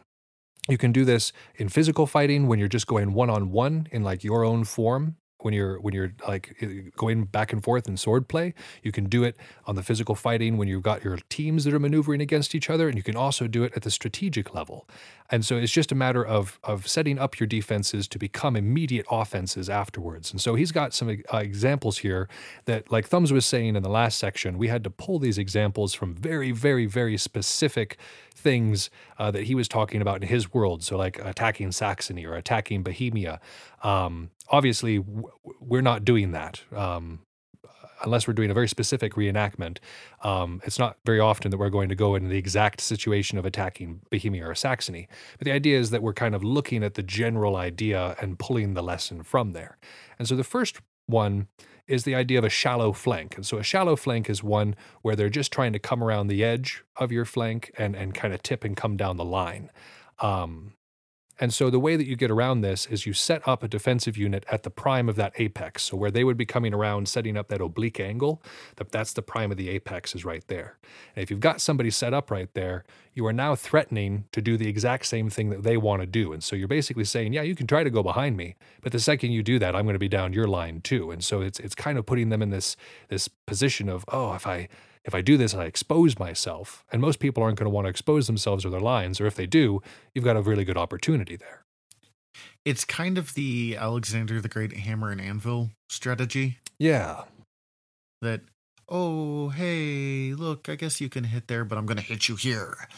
You can do this in physical fighting when you're just going one on one in like your own form when you're when you're like going back and forth in sword play. You can do it on the physical fighting when you've got your teams that are maneuvering against each other, and you can also do it at the strategic level. And so it's just a matter of of setting up your defenses to become immediate offenses afterwards. And so he's got some uh, examples here that, like Thumbs was saying in the last section, we had to pull these examples from very, very, very specific things uh, that he was talking about in his world. So, like attacking Saxony or attacking Bohemia. Um, obviously, we're not doing that. Um, unless we're doing a very specific reenactment, um, it's not very often that we're going to go into the exact situation of attacking Bohemia or Saxony. But the idea is that we're kind of looking at the general idea and pulling the lesson from there. And so the first one is the idea of a shallow flank. And so a shallow flank is one where they're just trying to come around the edge of your flank and, and kind of tip and come down the line. Um, and so the way that you get around this is you set up a defensive unit at the prime of that apex. So where they would be coming around, setting up that oblique angle, That that's the prime of the apex is right there. And if you've got somebody set up right there, you are now threatening to do the exact same thing that they want to do. And so you're basically saying, yeah, you can try to go behind me, but the second you do that, I'm going to be down your line too. And so it's it's kind of putting them in this this position of, oh, if I if I do this, I expose myself. And most people aren't going to want to expose themselves or their lines, or if they do, you've got a really good opportunity there. It's kind of the Alexander the Great hammer and anvil strategy. Yeah. That, oh, hey, look, I guess you can hit there, but I'm going to hit you here.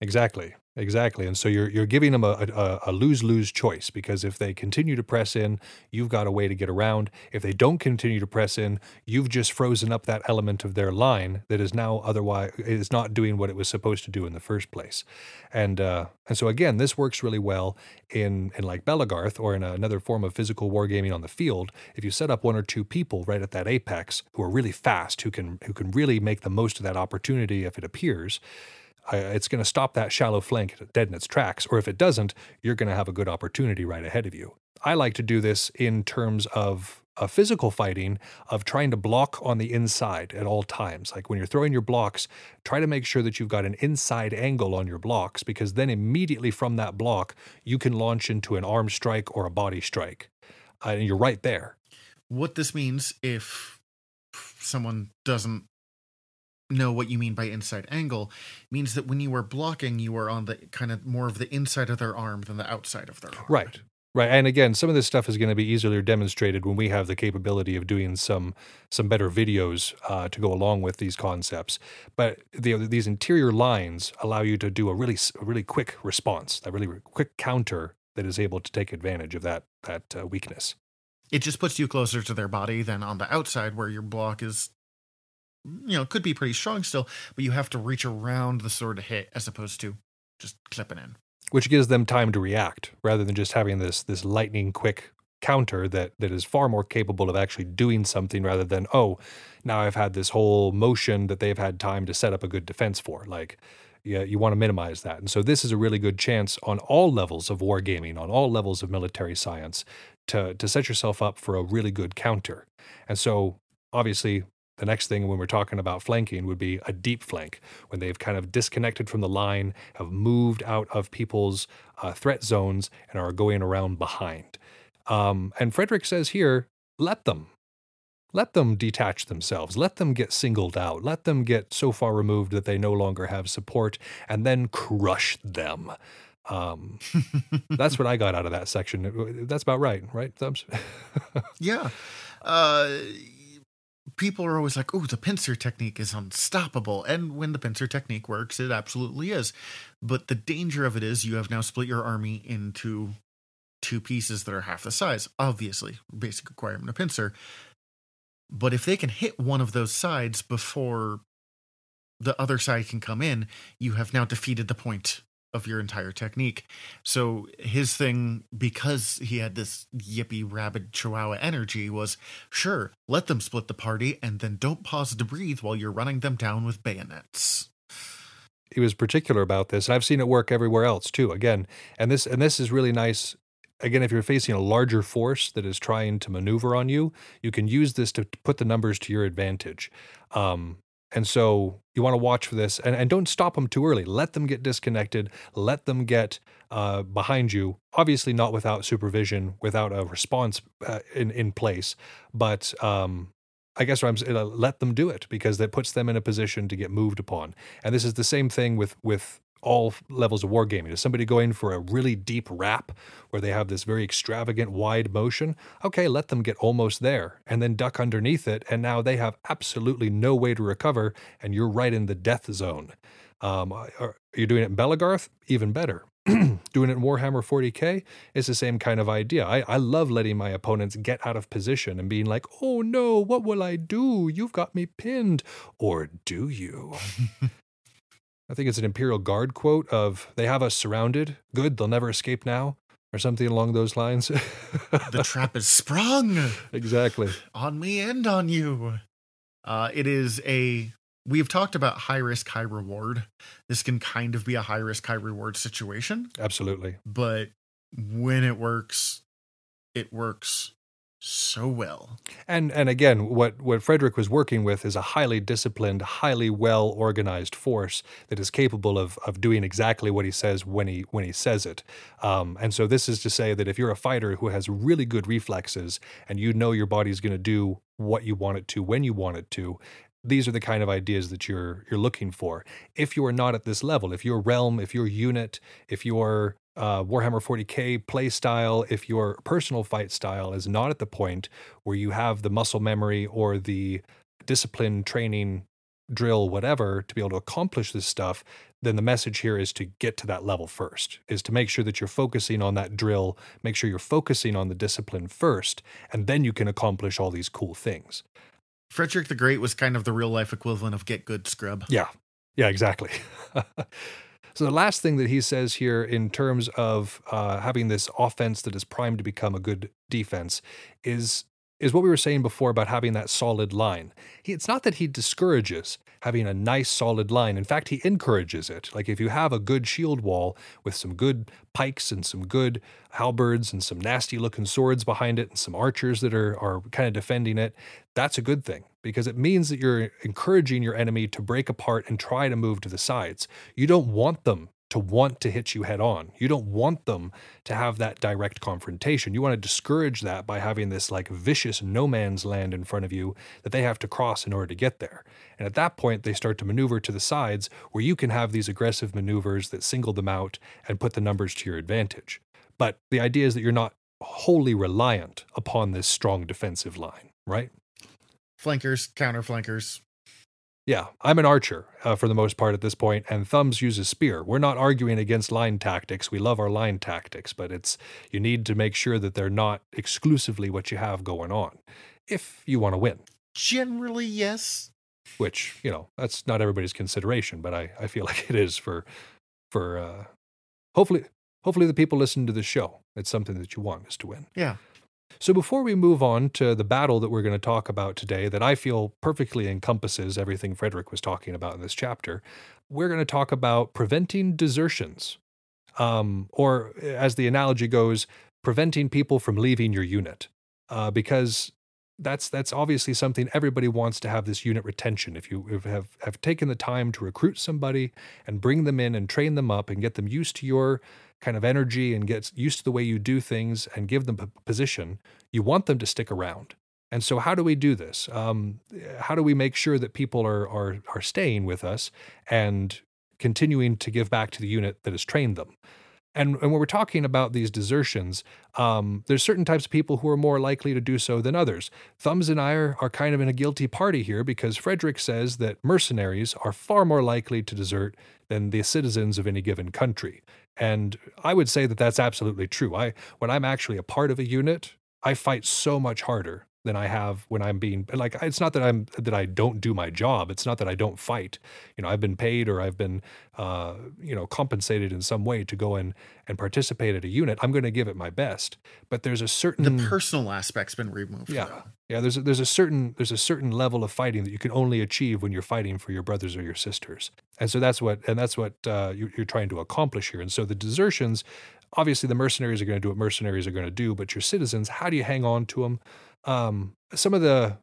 Exactly. Exactly. And so you're you're giving them a, a, a lose lose choice because if they continue to press in, you've got a way to get around. If they don't continue to press in, you've just frozen up that element of their line that is now otherwise is not doing what it was supposed to do in the first place. And uh, and so again, this works really well in in like Belegarth or in another form of physical wargaming on the field. If you set up one or two people right at that apex who are really fast, who can who can really make the most of that opportunity if it appears it's going to stop that shallow flank dead in its tracks. Or if it doesn't, you're going to have a good opportunity right ahead of you. I like to do this in terms of a physical fighting of trying to block on the inside at all times. Like when you're throwing your blocks, try to make sure that you've got an inside angle on your blocks because then immediately from that block, you can launch into an arm strike or a body strike. Uh, and you're right there. What this means if someone doesn't know what you mean by inside angle means that when you are blocking you are on the kind of more of the inside of their arm than the outside of their arm. Right. Right and again some of this stuff is going to be easier demonstrated when we have the capability of doing some some better videos uh, to go along with these concepts. But the, these interior lines allow you to do a really a really quick response that really quick counter that is able to take advantage of that that uh, weakness. It just puts you closer to their body than on the outside where your block is you know, could be pretty strong still, but you have to reach around the sword to hit as opposed to just clipping in. Which gives them time to react rather than just having this this lightning quick counter that that is far more capable of actually doing something rather than oh now I've had this whole motion that they've had time to set up a good defense for. Like yeah you want to minimize that. And so this is a really good chance on all levels of wargaming on all levels of military science to to set yourself up for a really good counter. And so obviously the next thing when we're talking about flanking would be a deep flank, when they've kind of disconnected from the line, have moved out of people's uh, threat zones, and are going around behind. Um, and Frederick says here, let them. Let them detach themselves. Let them get singled out. Let them get so far removed that they no longer have support, and then crush them. Um, [LAUGHS] that's what I got out of that section. That's about right, right, Thumbs? yeah. Uh, people are always like, oh, the pincer technique is unstoppable. And when the pincer technique works, it absolutely is. But the danger of it is you have now split your army into two pieces that are half the size. Obviously, basic requirement of pincer. But if they can hit one of those sides before the other side can come in, you have now defeated the point of your entire technique. So his thing, because he had this yippy rabid chihuahua energy, was sure, let them split the party and then don't pause to breathe while you're running them down with bayonets. he was particular about this, and I've seen it work everywhere else too. Again, and this and this is really nice. Again, if you're facing a larger force that is trying to maneuver on you, you can use this to put the numbers to your advantage. Um, and so you want to watch for this and, and don't stop them too early. Let them get disconnected. Let them get uh, behind you. Obviously, not without supervision, without a response uh, in, in place. But um, I guess I'm uh, let them do it because that puts them in a position to get moved upon. And this is the same thing with with all levels of wargaming. Is somebody going for a really deep wrap where they have this very extravagant wide motion? Okay, let them get almost there and then duck underneath it. And now they have absolutely no way to recover, and you're right in the death zone. Um, are you doing it in Belegarth? Even better. [CLEARS THROAT] doing it in Warhammer 40k is the same kind of idea. I, I love letting my opponents get out of position and being like, oh no, what will I do? You've got me pinned. Or do you? [LAUGHS] I think it's an Imperial Guard quote of, they have us surrounded. Good, they'll never escape now. Or something along those lines. [LAUGHS] the trap is sprung exactly. on me and on you. Uh, it is a we've talked about high risk, high reward. This can kind of be a high risk, high reward situation, Absolutely. but when it works, it works so well. And and again, what what Frederick was working with is a highly disciplined, highly well organized force that is capable of of doing exactly what he says when he when he says it. Um, and so this is to say that if you're a fighter who has really good reflexes and you know your body's going to do what you want it to when you want it to. These are the kind of ideas that you're you're looking for. If you are not at this level, if your realm, if your unit, if your uh, Warhammer 40k play style, if your personal fight style is not at the point where you have the muscle memory or the discipline training drill whatever to be able to accomplish this stuff then the message here is to get to that level first is to make sure that you're focusing on that drill make sure you're focusing on the discipline first and then you can accomplish all these cool things Frederick the Great was kind of the real life equivalent of get good scrub. Yeah. Yeah, exactly. [LAUGHS] so the last thing that he says here in terms of uh, having this offense that is primed to become a good defense is is what we were saying before about having that solid line. He, it's not that he discourages having a nice solid line. In fact, he encourages it. Like if you have a good shield wall with some good pikes and some good halberds and some nasty looking swords behind it and some archers that are are kind of defending it, that's a good thing because it means that you're encouraging your enemy to break apart and try to move to the sides. You don't want them to want to hit you head on. You don't want them to have that direct confrontation. You want to discourage that by having this like vicious no man's land in front of you that they have to cross in order to get there. And at that point, they start to maneuver to the sides where you can have these aggressive maneuvers that single them out and put the numbers to your advantage. But the idea is that you're not wholly reliant upon this strong defensive line, right? Flankers, counter flankers. Yeah, I'm an archer uh, for the most part at this point, and Thumbs uses spear. We're not arguing against line tactics. We love our line tactics, but it's you need to make sure that they're not exclusively what you have going on if you want to win. Generally, yes. Which you know that's not everybody's consideration, but I, I feel [LAUGHS] like it is for for uh, hopefully hopefully the people listening to the show. It's something that you want is to win. Yeah. So before we move on to the battle that we're going to talk about today, that I feel perfectly encompasses everything Frederick was talking about in this chapter, we're going to talk about preventing desertions, um, or as the analogy goes, preventing people from leaving your unit, uh, because that's that's obviously something everybody wants to have this unit retention. If you have have taken the time to recruit somebody and bring them in and train them up and get them used to your kind of energy and get used to the way you do things and give them a position, you want them to stick around. And so, how do we do this? Um, how do we make sure that people are, are are staying with us and continuing to give back to the unit that has trained them? And, and when we're talking about these desertions, um, there's certain types of people who are more likely to do so than others. Thumbs and I are, are kind of in a guilty party here because Frederick says that mercenaries are far more likely to desert than the citizens of any given country. And I would say that that's absolutely true. I when I'm actually a part of a unit, I fight so much harder than I have when I'm being like it's not that I'm that I don't do my job. It's not that I don't fight. You know, I've been paid or I've been uh, you know compensated in some way to go in and participate at a unit. I'm going to give it my best. But there's a certain The personal aspect's been removed. yeah though. yeah there's a, there's a certain there's a certain level of fighting that you can only achieve when you're fighting for your brothers or your sisters and so that's what and that's what uh, you, you're trying to accomplish here and so the desertions obviously the mercenaries are going to do what mercenaries are going to do but your citizens how do you hang on to them um, some of the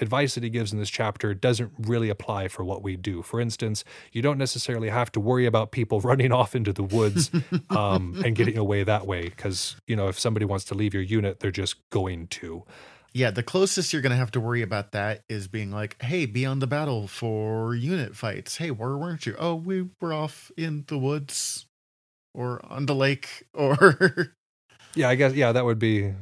advice that he gives in this chapter doesn't really apply for what we do. For instance, you don't necessarily have to worry about people [LAUGHS] running off into the woods um, and [LAUGHS] getting away that way because, you know, if somebody wants to leave your unit, they're just going to. Yeah, the closest you're going to have to worry about that is being like, hey, be on the battle for unit fights. Hey, where weren't you? Oh, we were off in the woods or on the lake or. [LAUGHS] Yeah, I guess, yeah, that would be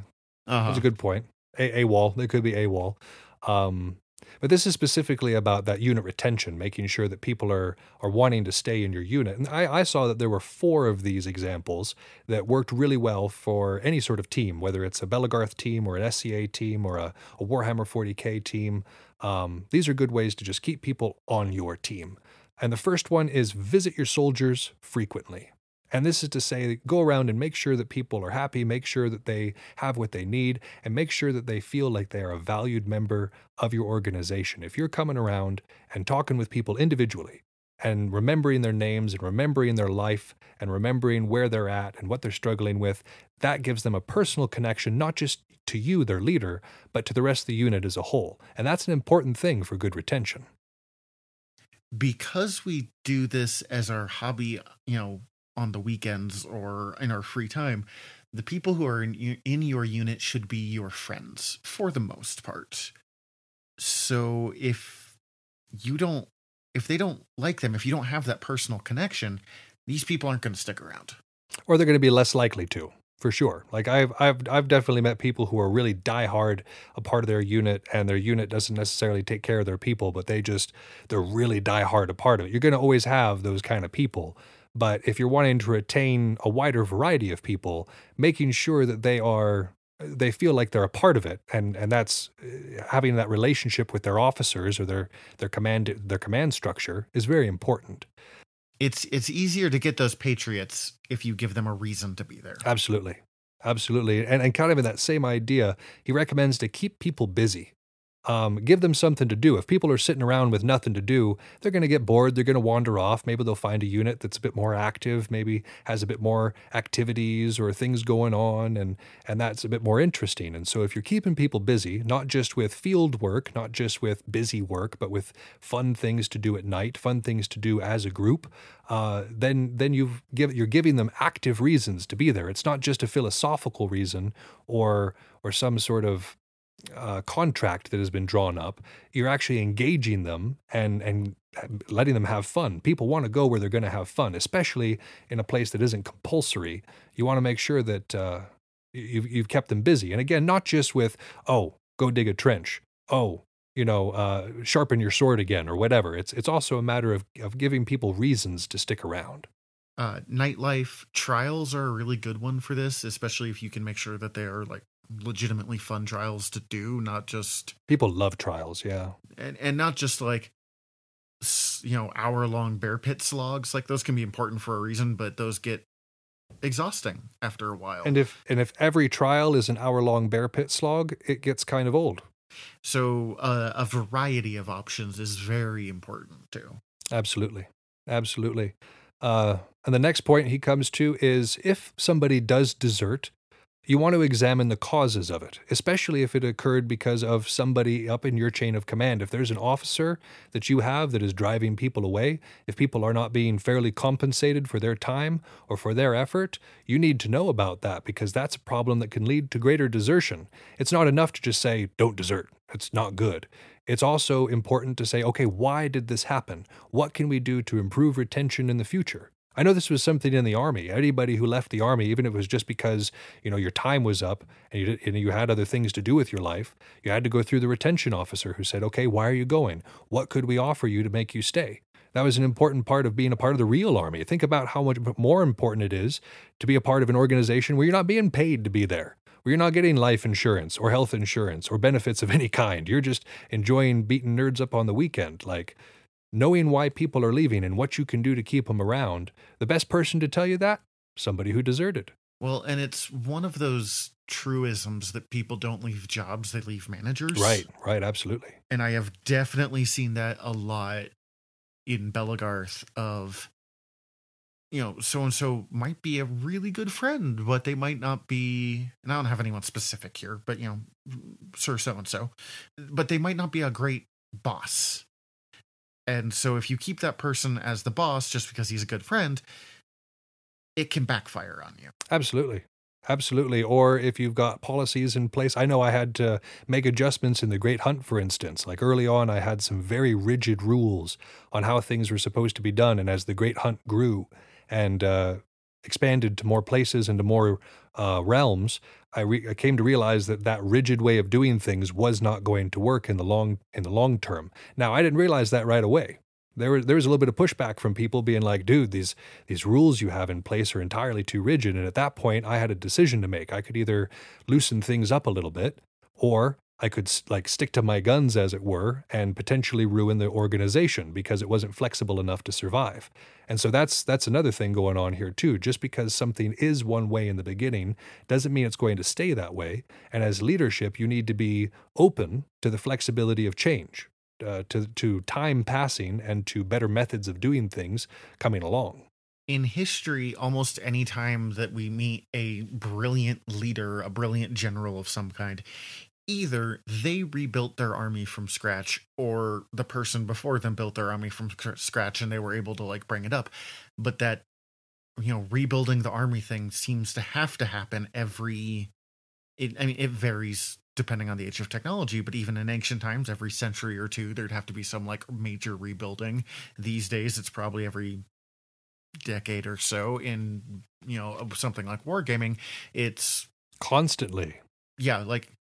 uh That's a good point. A, a wall. It could be a wall. Um, but this is specifically about that unit retention, making sure that people are are wanting to stay in your unit. And I, I saw that there were four of these examples that worked really well for any sort of team, whether it's a Belegarth team or an SCA team or a, a Warhammer 40k team. Um, these are good ways to just keep people on your team. And the first one is visit your soldiers frequently. And this is to say, go around and make sure that people are happy, make sure that they have what they need, and make sure that they feel like they are a valued member of your organization. If you're coming around and talking with people individually and remembering their names and remembering their life and remembering where they're at and what they're struggling with, that gives them a personal connection, not just to you, their leader, but to the rest of the unit as a whole. And that's an important thing for good retention. because we do this as our hobby, you know, on the weekends or in our free time, the people who are in, in your unit should be your friends for the most part. So if you don't, if they don't like them, if you don't have that personal connection, these people aren't going to stick around. or they're going to be less likely to for sure like i've i've i've definitely met people who are really diehard a part of their unit and their unit doesn't necessarily take care of their people but they just they're really diehard a part of it you're going to always have those kind of people but if you're wanting to retain a wider variety of people making sure that they are they feel like they're a part of it and and that's uh, having that relationship with their officers or their their command their command structure is very important It's it's easier to get those patriots if you give them a reason to be there. Absolutely. Absolutely. And, and kind of in that same idea, he recommends to keep people busy. Um, give them something to do. If people are sitting around with nothing to do, they're going to get bored. They're going to wander off. Maybe they'll find a unit that's a bit more active, maybe has a bit more activities or things going on, and and that's a bit more interesting. And so, if you're keeping people busy, not just with field work, not just with busy work, but with fun things to do at night, fun things to do as a group, uh, then then you've give, you're giving them active reasons to be there. It's not just a philosophical reason or or some sort of uh, contract that has been drawn up. You're actually engaging them and and letting them have fun. People want to go where they're going to have fun, especially in a place that isn't compulsory. You want to make sure that uh, you've you've kept them busy. And again, not just with oh, go dig a trench. Oh, you know, uh, sharpen your sword again or whatever. It's it's also a matter of of giving people reasons to stick around. uh, nightlife trials are a really good one for this, especially if you can make sure that they are like legitimately fun trials to do, not just People love trials, yeah. and and not just like you know hour long bear pit slogs. Like those can be important for a reason, but those get exhausting after a while. And if and if every trial is an hour long bear pit slog, it gets kind of old. so uh, a variety of options is very important too. Absolutely. Absolutely. Uh, and the next point he comes to is if somebody does desert, you want to examine the causes of it, especially if it occurred because of somebody up in your chain of command. If there's an officer that you have that is driving people away, if people are not being fairly compensated for their time or for their effort, you need to know about that because that's a problem that can lead to greater desertion. It's not enough to just say, don't desert. It's not good. It's also important to say, okay, why did this happen? What can we do to improve retention in the future? I know this was something in the army. Anybody who left the army, even if it was just because you know your time was up and you, and you had other things to do with your life, you had to go through the retention officer who said, "Okay, why are you going? What could we offer you to make you stay?" That was an important part of being a part of the real army. Think about how much more important it is to be a part of an organization where you're not being paid to be there, where you're not getting life insurance or health insurance or benefits of any kind. You're just enjoying beating nerds up on the weekend. Like, knowing why people are leaving and what you can do to keep them around, the best person to tell you that? Somebody who deserted. Well, and it's one of those truisms that people don't leave jobs, they leave managers. Right, right, absolutely. And I have definitely seen that a lot in Belegarth of you know, so and so might be a really good friend, but they might not be and I don't have anyone specific here, but you know, Sir so and so. But they might not be a great boss. And so if you keep that person as the boss just because he's a good friend, it can backfire on you. Absolutely. Absolutely. Or if you've got policies in place. I know I had to make adjustments in the Great Hunt, for instance. Like early on, I had some very rigid rules on how things were supposed to be done. And as the Great Hunt grew and uh, expanded to more places and to more uh, realms, I, re- I came to realize that that rigid way of doing things was not going to work in the long in the long term. Now, I didn't realize that right away there was there was a little bit of pushback from people being like, "Dude, these these rules you have in place are entirely too rigid." And at that point, I had a decision to make. I could either loosen things up a little bit, or I could like stick to my guns, as it were, and potentially ruin the organization because it wasn't flexible enough to survive. And so that's that's another thing going on here too. Just because something is one way in the beginning doesn't mean it's going to stay that way. And as leadership, you need to be open to the flexibility of change uh, to to time passing and to better methods of doing things coming along. In history, almost any time that we meet a brilliant leader, a brilliant general of some kind, either they rebuilt their army from scratch or the person before them built their army from scratch and they were able to like bring it up. But that you know, rebuilding the army thing seems to have to happen every it, I mean, it varies depending on the age of technology, but even in ancient times, every century or two, there'd have to be some like major rebuilding. These days, it's probably every decade or so. In you know something like wargaming, it's constantly. Yeah, like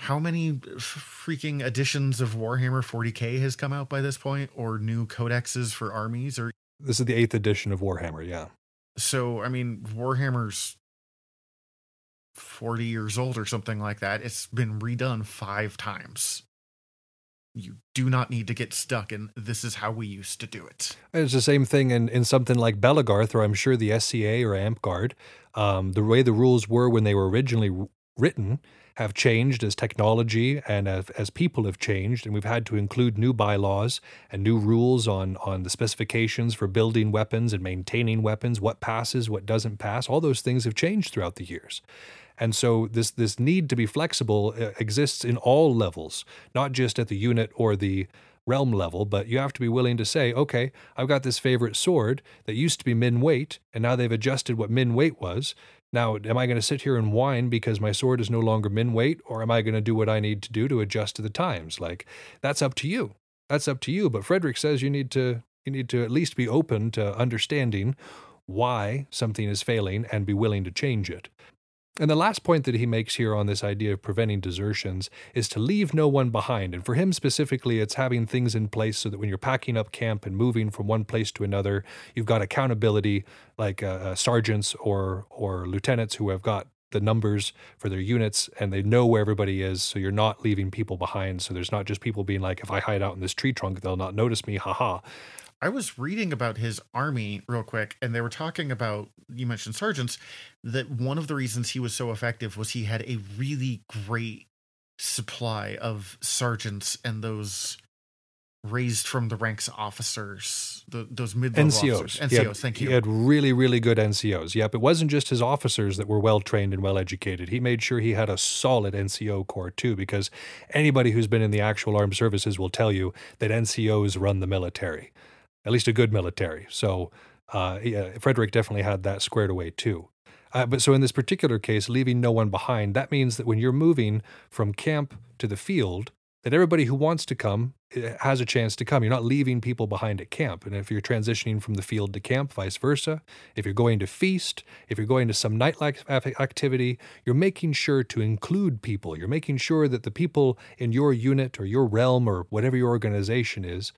how many freaking editions of Warhammer 40k has come out by this point, or new codexes for armies, or this is the eighth edition of Warhammer. Yeah. So I mean, Warhammer's 40 years old or something like that. It's been redone five times. You do not need to get stuck in this is how we used to do it. It's the same thing in, in something like Belegarth, or I'm sure the SCA or Amtgard. Um, the way the rules were when they were originally written have changed as technology and as, people have changed, and we've had to include new bylaws and new rules on on the specifications for building weapons and maintaining weapons, what passes, what doesn't pass. All those things have changed throughout the years. And so this this need to be flexible uh, exists in all levels, not just at the unit or the realm level, but you have to be willing to say, okay, I've got this favorite sword that used to be min weight, and now they've adjusted what min weight was. Now, am I going to sit here and whine because my sword is no longer min weight, or am I going to do what I need to do to adjust to the times? Like that's up to you. That's up to you. But Frederick says you need to you need to at least be open to understanding why something is failing and be willing to change it. And the last point that he makes here on this idea of preventing desertions is to leave no one behind. And for him specifically, it's having things in place so that when you're packing up camp and moving from one place to another, you've got accountability like uh, uh, sergeants or or lieutenants who have got the numbers for their units and they know where everybody is so you're not leaving people behind. So there's not just people being like if i hide out in this tree trunk they'll not notice me. Haha I was reading about his army real quick, and they were talking about you mentioned sergeants. That one of the reasons he was so effective was he had a really great supply of sergeants and those raised from the ranks officers, the, those mid NCOs. Officers. NCOs, had, thank you. He had really, really good NCOs. Yep, it wasn't just his officers that were well trained and well educated. He made sure he had a solid NCO corps too, because anybody who's been in the actual armed services will tell you that NCOs run the military at least a good military. So uh, yeah, Frederick definitely had that squared away too. Uh, but so in this particular case, leaving no one behind, that means that when you're moving from camp to the field, that everybody who wants to come eh, has a chance to come. You're not leaving people behind at camp. And if you're transitioning from the field to camp, vice versa, if you're going to feast, if you're going to some nightlife activity, you're making sure to include people. You're making sure that the people in your unit or your realm or whatever your organization is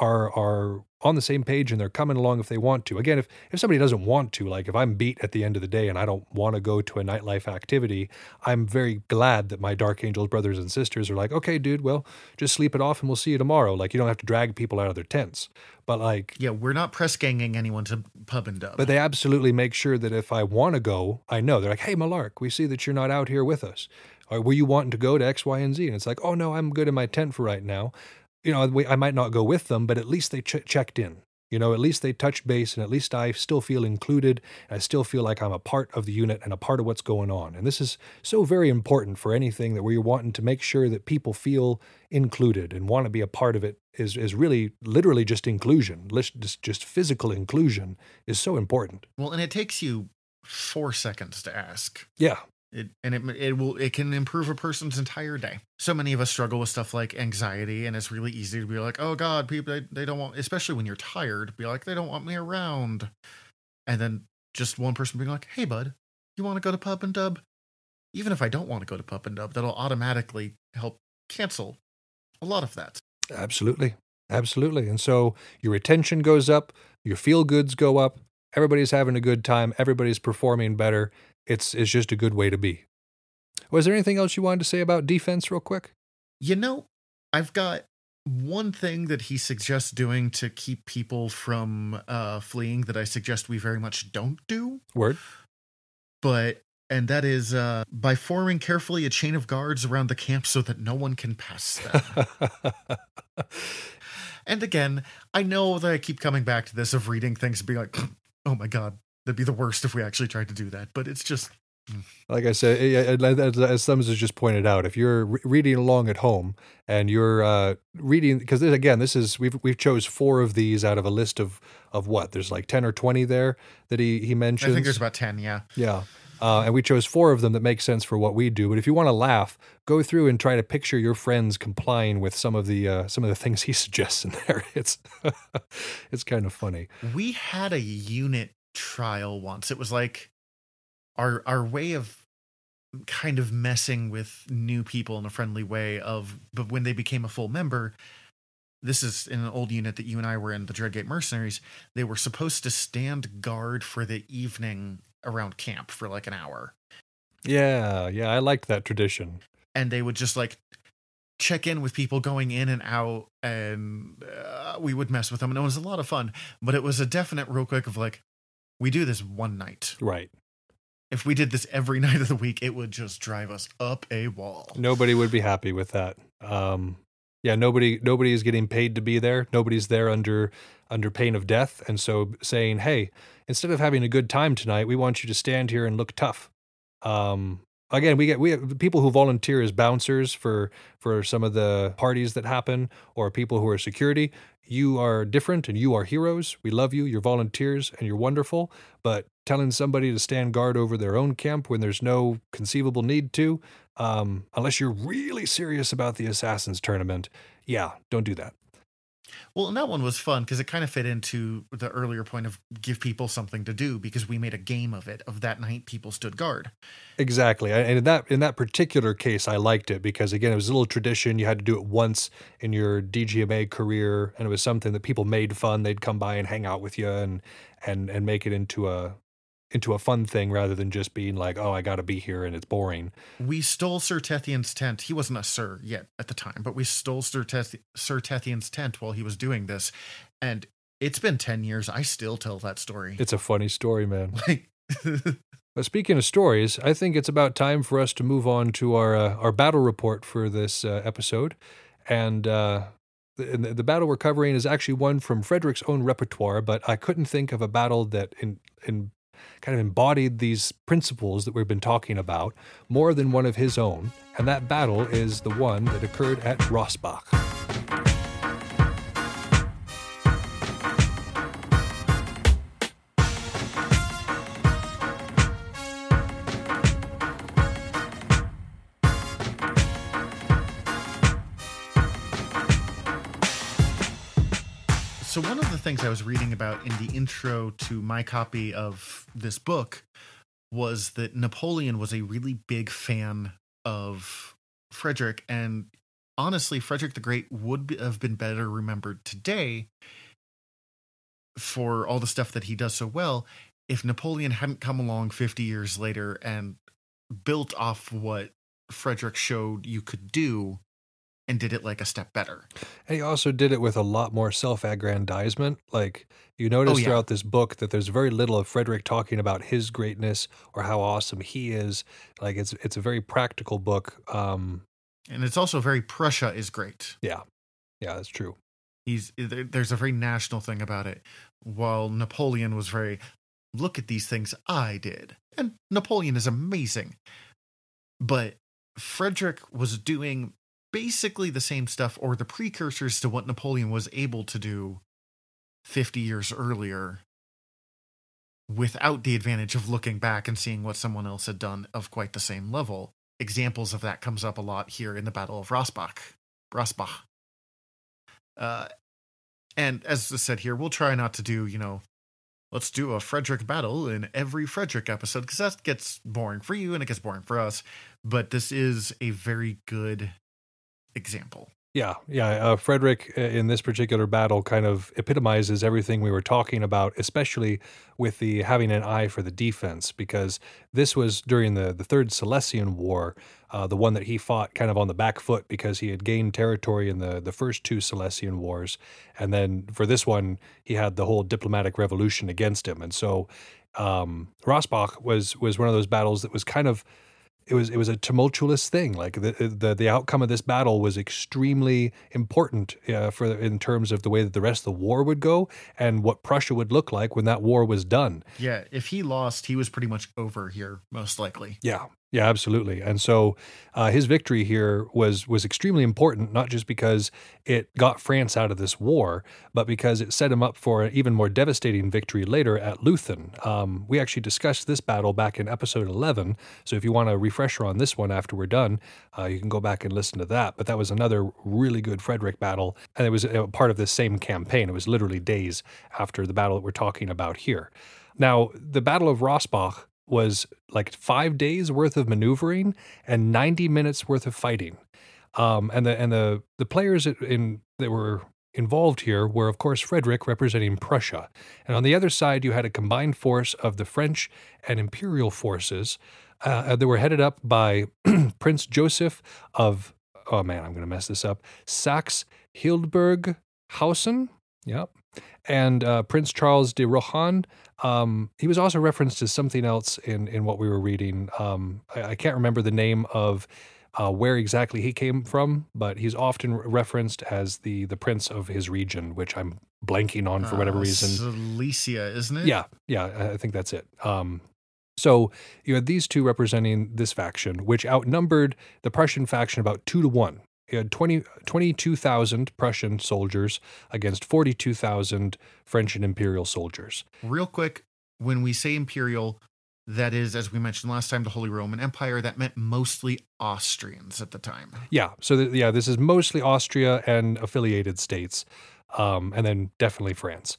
are are on the same page and they're coming along if they want to. Again, if if somebody doesn't want to, like if I'm beat at the end of the day and I don't want to go to a nightlife activity, I'm very glad that my Dark Angels brothers and sisters are like, okay, dude, well, just sleep it off and we'll see you tomorrow. Like you don't have to drag people out of their tents. But like Yeah, we're not press ganging anyone to pub and dub. but they absolutely make sure that if I want to go, I know. They're like, hey, Malark, we see that you're not out here with us. Or were you wanting to go to X, Y, and Z? And it's like, oh, no, I'm good in my tent for right now. You know, we, I might not go with them, but at least they ch- checked in. You know, at least they touched base, and at least I still feel included. I still feel like I'm a part of the unit and a part of what's going on. And this is so very important for anything that we're wanting to make sure that people feel included and want to be a part of it is, is really literally just inclusion. Just, just physical inclusion is so important. well, and it takes you four seconds to ask. Yeah. It, and it it will it can improve a person's entire day. So many of us struggle with stuff like anxiety, and it's really easy to be like, "Oh God, people they, they don't want," especially when you're tired, be like, "They don't want me around," and then just one person being like, "Hey, bud, you want to go to pub and dub?" Even if I don't want to go to pub and dub, that'll automatically help cancel a lot of that. Absolutely. Absolutely. And so your attention goes up, your feel goods go up, everybody's having a good time, everybody's performing better. It's it's just a good way to be. Was there anything else you wanted to say about defense real quick? You know, I've got one thing that he suggests doing to keep people from uh, fleeing that I suggest we very much don't do. Word. but and that is uh, by forming carefully a chain of guards around the camp so that no one can pass them. [LAUGHS] and again, I know that I keep coming back to this of reading things and being like, [CLEARS THROAT] "Oh my god, that'd be the worst if we actually tried to do that." But it's just like I said, as, as Thumbs has just pointed out, if you're reading along at home and you're uh, reading, because again, this is we've we've chose four of these out of a list of of what there's like ten or twenty there that he he mentioned. I think there's about ten. Yeah, Yeah. Uh, and we chose four of them that make sense for what we do. But if you want to laugh, go through and try to picture your friends complying with some of the uh, some of the things he suggests in there. [LAUGHS] It's [LAUGHS] it's kind of funny. we had a unit trial once. It was like our our way of kind of messing with new people in a friendly way of but when they became a full member this is in an old unit that you and I were in the Dreadgate Mercenaries they were supposed to stand guard for the evening around camp for like an hour Yeah, yeah, I liked that tradition. and they would just like check in with people going in and out and uh, we would mess with them and it was a lot of fun but it was a definite real quick of like we do this one night Right. if we did this every [LAUGHS] night of the week it would just drive us up a wall Nobody would be happy with that. Um, yeah, nobody nobody is getting paid to be there. Nobody's there under under pain of death. And so saying, hey, instead of having a good time tonight, we want you to stand here and look tough. Um, again, we get we have people who volunteer as bouncers for for some of the parties that happen, or people who are security. You are different, and you are heroes. We love you. You're volunteers, and you're wonderful. But telling somebody to stand guard over their own camp when there's no conceivable need to, um, unless you're really serious about the assassins tournament, yeah, don't do that. Well and that one was fun because it kind of fit into the earlier point of give people something to do because we made a game of it of that night people stood guard Exactly, and in that in that particular case, I liked it because again, it was a little tradition. You had to do it once in your DGMA career, and it was something that people made fun. They'd come by and hang out with you, and and and make it into a into a fun thing rather than just being like, oh, I got to be here and it's boring. we stole sir tethian's tent he wasn't a sir yet at the time but we stole sir, Teth- sir tethian's tent while he was doing this and it's been 10 years i still tell that story It's a funny story, man. [LAUGHS] like [LAUGHS] But speaking of stories, I think it's about time for us to move on to our uh, our battle report for this uh, episode, and. Uh, the, the battle we're covering is actually one from Frederick's own repertoire, but I couldn't think of a battle that in, in kind of embodied these principles that we've been talking about more than one of his own, and that battle is the one that occurred at Rossbach. Things I was reading about in the intro to my copy of this book was that Napoleon was a really big fan of Frederick. And honestly, Frederick the Great would have been better remembered today for all the stuff that he does so well if Napoleon hadn't come along 50 years later and built off what Frederick showed you could do and did it like a step better. And he also did it with a lot more self-aggrandizement. Like you notice Oh, yeah. throughout this book that there's very little of Frederick talking about his greatness or how awesome he is. Like it's it's a very practical book. Um, And it's also very Prussia is great. yeah, yeah, that's true. He's there's a very national thing about it. While Napoleon was very look at these things I did. And Napoleon is amazing. But Frederick was doing basically the same stuff or the precursors to what Napoleon was able to do 50 years earlier without the advantage of looking back and seeing what someone else had done of quite the same level. Examples of that comes up a lot here in the Battle of Rossbach. Rossbach. Uh, and as I said here, we'll try not to do, you know, let's do a Frederick battle in every Frederick episode because that gets boring for you and it gets boring for us. But this is a very good example. Yeah, yeah. Uh, Frederick uh, in this particular battle kind of epitomizes everything we were talking about, especially with the having an eye for the defense, because this was during the the Third Silesian War, uh, the one that he fought kind of on the back foot because he had gained territory in the the first two Silesian Wars, and then for this one he had the whole diplomatic revolution against him, and so um, Rossbach was was one of those battles that was kind of it was it was a tumultuous thing. Like the the the outcome of this battle was extremely important uh, for in terms of the way that the rest of the war would go and what Prussia would look like when that war was done. Yeah, if he lost, he was pretty much over here, most likely. Yeah, yeah, absolutely. And so uh, his victory here was was extremely important, not just because it got France out of this war, but because it set him up for an even more devastating victory later at Leuthen. Um, we actually discussed this battle back in episode eleven. So if you want a refresher on this one after we're done, uh, you can go back and listen to that. But that was another really good Frederick battle, and it was a part of the same campaign. It was literally days after the battle that we're talking about here. Now, the Battle of Rossbach was like five days worth of maneuvering and 90 minutes worth of fighting. Um, and the and the the players in that were involved here were, of course, Frederick representing Prussia, and on the other side you had a combined force of the French and Imperial forces uh, that were headed up by [CLEARS THROAT] Prince Joseph of oh man, I'm going to mess this up, Saxe Hildburg Hausen. Yep. And uh, Prince Charles de Rohan, um, he was also referenced as something else in, in what we were reading. Um, I, I can't remember the name of uh, where exactly he came from, but he's often referenced as the the prince of his region, which I'm blanking on for whatever Uh, reason. Silesia, isn't it? Yeah, yeah, I I think that's it. Um, so you had these two representing this faction, which outnumbered the Prussian faction about two to one. You had 20 22,000 Prussian soldiers against 42,000 French and Imperial soldiers. Real quick, when we say imperial, that is, as we mentioned last time, the Holy Roman Empire. That meant mostly Austrians at the time. Yeah, so th- yeah, this is mostly Austria and affiliated states, um, and then definitely France.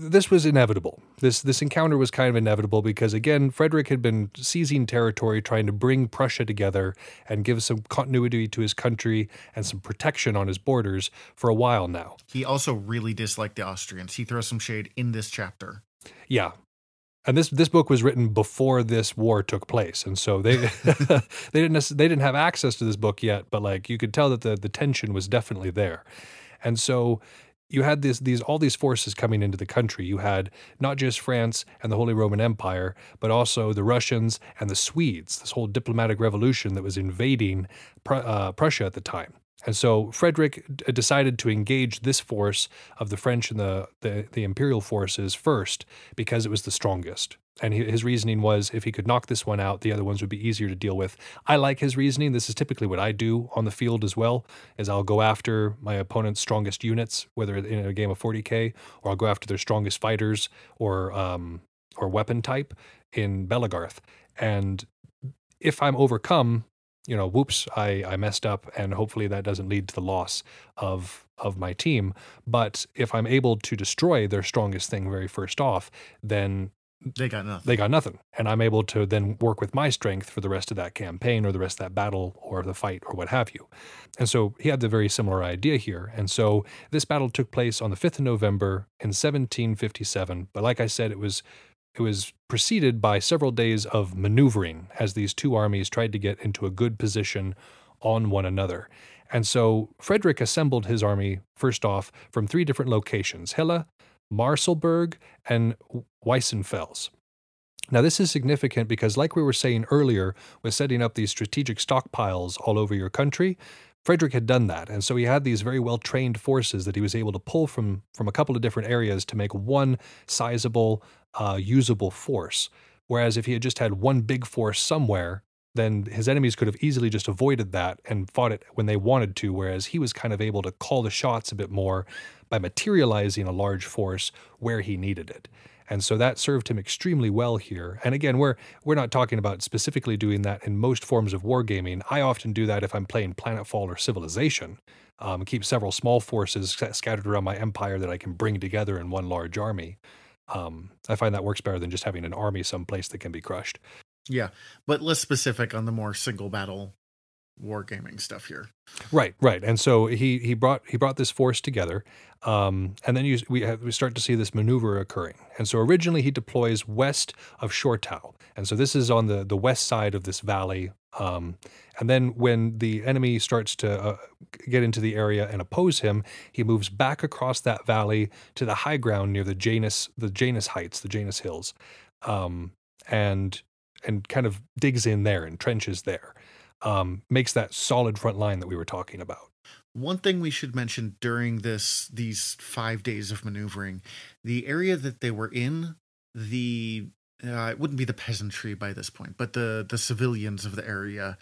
This was inevitable. This this encounter was kind of inevitable because again, Frederick had been seizing territory, trying to bring Prussia together and give some continuity to his country and some protection on his borders for a while now. He also really disliked the Austrians. He throws some shade in this chapter. Yeah. And this this book was written before this war took place, and so they [LAUGHS] [LAUGHS] they didn't they didn't have access to this book yet, but like you could tell that the the tension was definitely there, and so you had this these all these forces coming into the country. You had not just France and the Holy Roman Empire, but also the Russians and the Swedes. This whole diplomatic revolution that was invading Pr- uh, Prussia at the time. And so Frederick d- decided to engage this force of the French and the, the, the imperial forces first because it was the strongest. And he, his reasoning was if he could knock this one out, the other ones would be easier to deal with. I like his reasoning. This is typically what I do on the field as well. Is I'll go after my opponent's strongest units, whether in a game of 40k, or I'll go after their strongest fighters or um, or weapon type in Belegarth. And if I'm overcome, you know, whoops, I, I messed up, and hopefully that doesn't lead to the loss of of my team. But if I'm able to destroy their strongest thing very first off, then They got nothing. they got nothing. And I'm able to then work with my strength for the rest of that campaign or the rest of that battle or the fight or what have you. And so he had the very similar idea here. And so this battle took place on the 5th of November in 1757. But like I said, it was it was preceded by several days of maneuvering as these two armies tried to get into a good position on one another. And so Frederick assembled his army first off from three different locations Hilla, Marselberg, and Weissenfels. Now, this is significant because, like we were saying earlier, with setting up these strategic stockpiles all over your country, Frederick had done that. And so he had these very well trained forces that he was able to pull from, from a couple of different areas to make one sizable, uh, usable force. Whereas if he had just had one big force somewhere, then his enemies could have easily just avoided that and fought it when they wanted to. Whereas he was kind of able to call the shots a bit more by materializing a large force where he needed it. And so that served him extremely well here. And again, we're we're not talking about specifically doing that in most forms of wargaming. I often do that if I'm playing Planetfall or Civilization. Um, keep several small forces scattered around my empire that I can bring together in one large army. Um, I find that works better than just having an army someplace that can be crushed. Yeah, but less specific on the more single battle wargaming stuff here. Right, right. And so he he brought he brought this force together, um, and then you, we have, we start to see this maneuver occurring. And so originally he deploys west of Schortau, and so this is on the the west side of this valley. Um, and then when the enemy starts to uh, get into the area and oppose him, he moves back across that valley to the high ground near the Janus the Janus Heights, the Janus Hills, um, and and kind of digs in there and trenches there um, makes that solid front line that we were talking about. One thing we should mention during this these five days of maneuvering, the area that they were in, the uh, it wouldn't be the peasantry by this point, but the the civilians of the area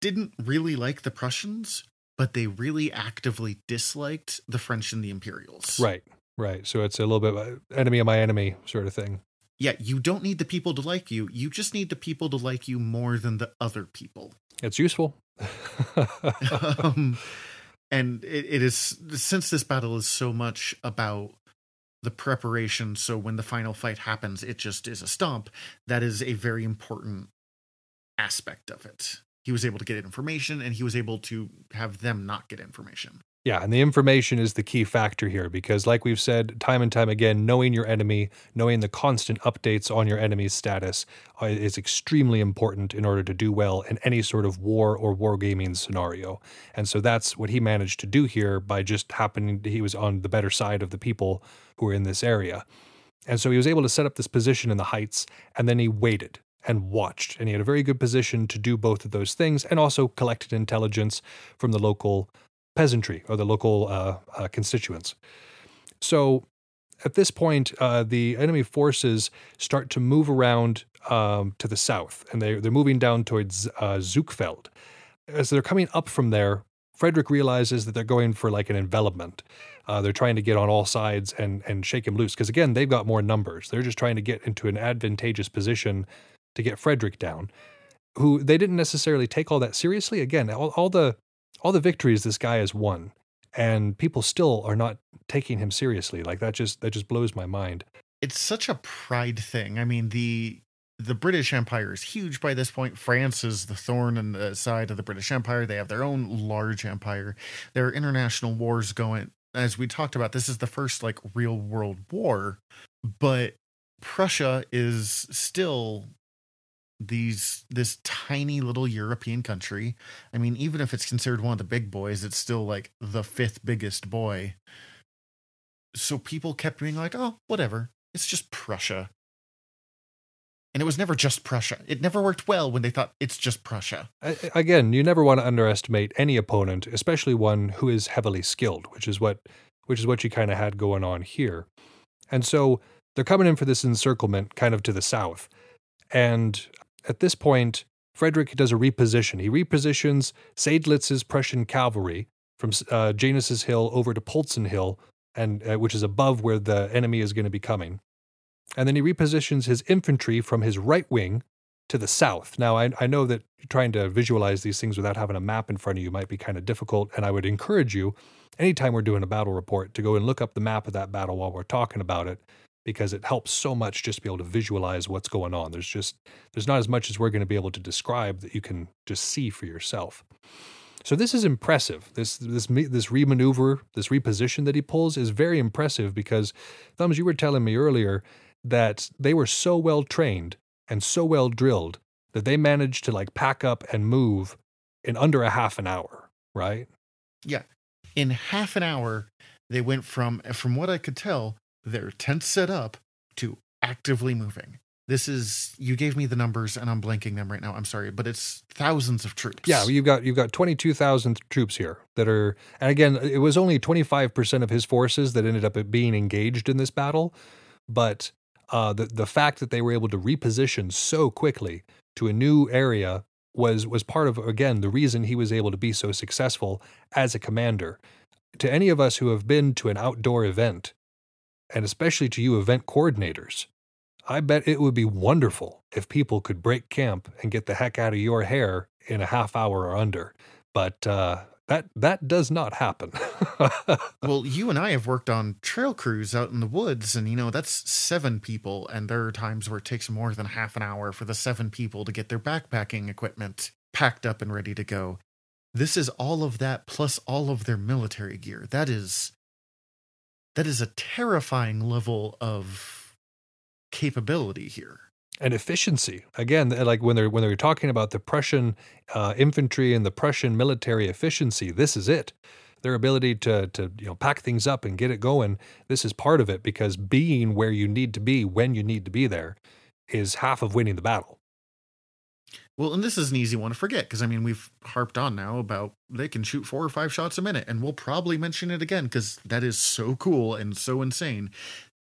didn't really like the Prussians, but they really actively disliked the French and the Imperials. Right, right. So it's a little bit enemy of my enemy sort of thing. Yeah, you don't need the people to like you. You just need the people to like you more than the other people. It's useful. [LAUGHS] um, and it, it is since this battle is so much about the preparation so when the final fight happens it just is a stomp that is a very important aspect of it he was able to get information and he was able to have them not get information Yeah, and the information is the key factor here because, like we've said time and time again, knowing your enemy, knowing the constant updates on your enemy's status uh, is extremely important in order to do well in any sort of war or wargaming scenario. And so that's what he managed to do here by just happening, he was on the better side of the people who were in this area. And so he was able to set up this position in the heights, and then he waited and watched. And he had a very good position to do both of those things and also collected intelligence from the local peasantry or the local uh, uh, constituents. So at this point, uh, the enemy forces start to move around um, to the south, and they, they're moving down towards uh, Zeuchfeld. As they're coming up from there, Frederick realizes that they're going for like an envelopment. Uh, they're trying to get on all sides and and shake him loose because again, they've got more numbers. They're just trying to get into an advantageous position to get Frederick down. Who they didn't necessarily take all that seriously. Again, all, all the all the victories this guy has won, and people still are not taking him seriously. Like that just that just blows my mind. it's such a pride thing i mean the the british empire is huge by this point france is the thorn in the side of the british empire they have their own large empire there are international wars going as we talked about this is the first like real world war but prussia is still these this tiny little european country. I mean even if it's considered one of the big boys it's still like the fifth biggest boy. So people kept being like oh whatever. It's just prussia. And it was never just prussia. It never worked well when they thought it's just prussia. Again, you never want to underestimate any opponent, especially one who is heavily skilled, which is what which is what you kind of had going on here. And so they're coming in for this encirclement kind of to the south. And at this point, Frederick does a reposition. He repositions Seydlitz's Prussian cavalry from uh, Janus's Hill over to Polzen Hill, and uh, which is above where the enemy is going to be coming. And then he repositions his infantry from his right wing to the south. Now, I, I know that trying to visualize these things without having a map in front of you might be kind of difficult, and I would encourage you, anytime we're doing a battle report, to go and look up the map of that battle while we're talking about it, because it helps so much just to be able to visualize what's going on. There's just there's not as much as we're going to be able to describe that you can just see for yourself. So this is impressive. This this this remaneuver, this reposition that he pulls is very impressive because thumbs you were telling me earlier that they were so well trained and so well drilled that they managed to like pack up and move in under a half an hour, right? Yeah. In half an hour, they went from, from what I could tell, their tent set up to actively moving. This is you gave me the numbers and I'm blanking them right now. I'm sorry, but it's thousands of troops. Yeah, you've got you've got twenty two thousand troops here that are, and again, it was only twenty five percent of his forces that ended up being engaged in this battle, but uh, the the fact that they were able to reposition so quickly to a new area was was part of again the reason he was able to be so successful as a commander. To any of us who have been to an outdoor event, and especially to you event coordinators, I bet it would be wonderful if people could break camp and get the heck out of your hair in a half hour or under. But uh, that that does not happen. [LAUGHS] Well, you and I have worked on trail crews out in the woods, and you know, that's seven people. And there are times where it takes more than half an hour for the seven people to get their backpacking equipment packed up and ready to go. This is all of that plus all of their military gear. That is that is a terrifying level of capability here. and efficiency. Again like when they're when they're talking about the prussian uh, infantry and the prussian military efficiency this is it. Their ability to to you know pack things up and get it going this is part of it because being where you need to be when you need to be there is half of winning the battle Well, and this is an easy one to forget because I mean we've harped on now about they can shoot four or five shots a minute, and we'll probably mention it again because that is so cool and so insane.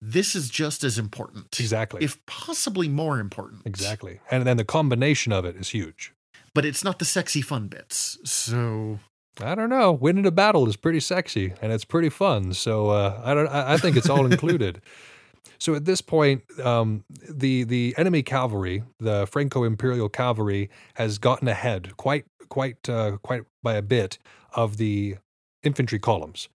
This is just as important, exactly if possibly more important. exactly and then the combination of it is huge But it's not the sexy fun bits. So I don't know. Winning a battle is pretty sexy and it's pretty fun. So uh, I don't. I I think it's all [LAUGHS] included. So at this point, um, the the enemy cavalry, the Franco Imperial cavalry, has gotten ahead quite quite uh, quite by a bit of the infantry columns,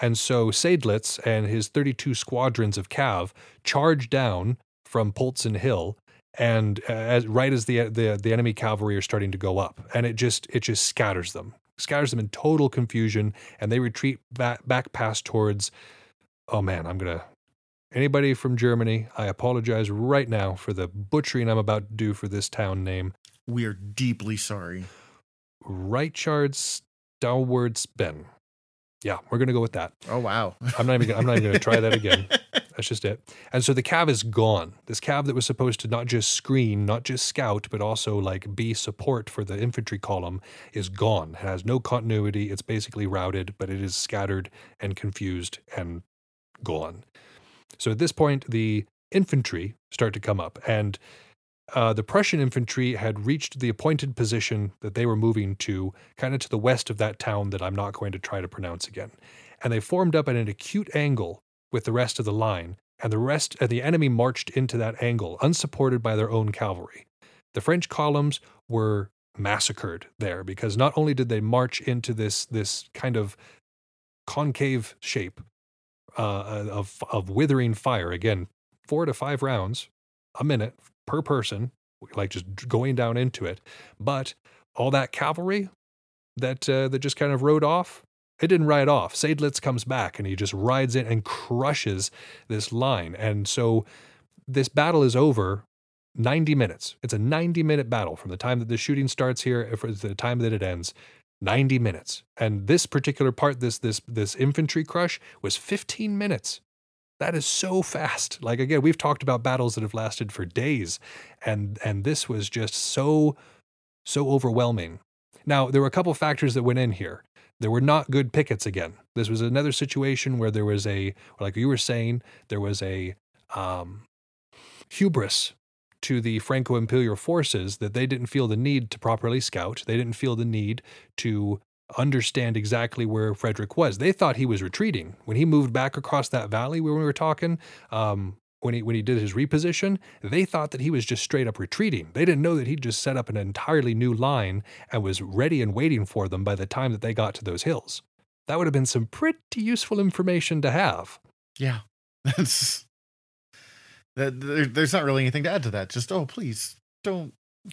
and so Seydlitz and his 32 squadrons of cav charge down from Polzen Hill, and uh, as right as the the the enemy cavalry are starting to go up, and it just it just scatters them, scatters them in total confusion, and they retreat back back past towards. Oh man, I'm gonna. Anybody from Germany, I apologize right now for the butchering I'm about to do for this town name. we are deeply sorry. Reichard Stauwertsben. Yeah, we're gonna go with that. Oh wow. I'm not even. gonna- I'm not even gonna try that again. [LAUGHS] That's just it. And so the cav is gone. This cav that was supposed to not just screen, not just scout, but also like be support for the infantry column is gone. It has no continuity. It's basically routed, but it is scattered and confused and gone. So at this point, the infantry start to come up, and uh, the Prussian infantry had reached the appointed position that they were moving to, kind of to the west of that town that I'm not going to try to pronounce again. And they formed up at an acute angle with the rest of the line, and the rest and the enemy marched into that angle, unsupported by their own cavalry. The French columns were massacred there because not only did they march into this this kind of concave shape uh, of of withering fire again, four to five rounds a minute per person, like just going down into it. But all that cavalry that uh, that just kind of rode off, it didn't ride off. Seydlitz comes back and he just rides in and crushes this line. And so this battle is over 90 minutes. It's a 90 minute battle from the time that the shooting starts here for the time that it ends. 90 minutes. And this particular part, this this this infantry crush was 15 minutes. That is so fast. Like again, we've talked about battles that have lasted for days, and and this was just so so overwhelming. Now there were a couple factors that went in here. There were not good pickets again. This was another situation where there was a, like you were saying, there was a um, hubris to the Franco Imperial forces that they didn't feel the need to properly scout. They didn't feel the need to understand exactly where Frederick was. They thought he was retreating when he moved back across that valley when we were talking. Um, when he when he did his reposition, they thought that he was just straight up retreating. They didn't know that he'd just set up an entirely new line and was ready and waiting for them by the time that they got to those hills. That would have been some pretty useful information to have. Yeah. [LAUGHS] That's there's not really anything to add to that. Just oh, please don't.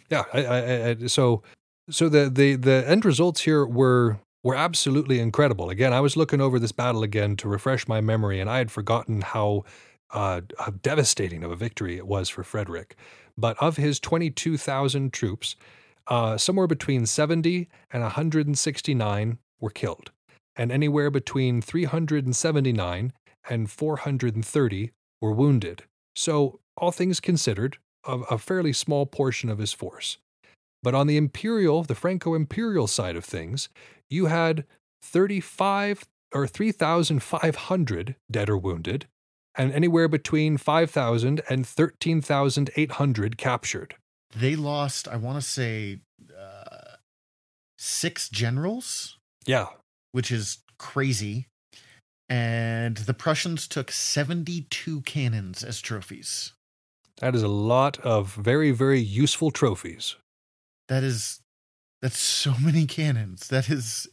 Yeah, I, I, I, so so the, the the end results here were were absolutely incredible. Again, I was looking over this battle again to refresh my memory, and I had forgotten how uh, how devastating of a victory it was for Frederick. But of his twenty two thousand troops, uh, somewhere between seventy and one hundred and sixty nine were killed, and anywhere between three hundred and seventy nine and four hundred and thirty were wounded. So, all things considered, a, a fairly small portion of his force. But on the imperial, the Franco imperial side of things, you had 35 or 3,500 dead or wounded, and anywhere between 5,000 and 13,800 captured. They lost, I want to say, uh, six generals, Yeah, which is crazy. And the Prussians took 72 cannons as trophies. that is a lot of very, very useful trophies. That is, that's so many cannons. That is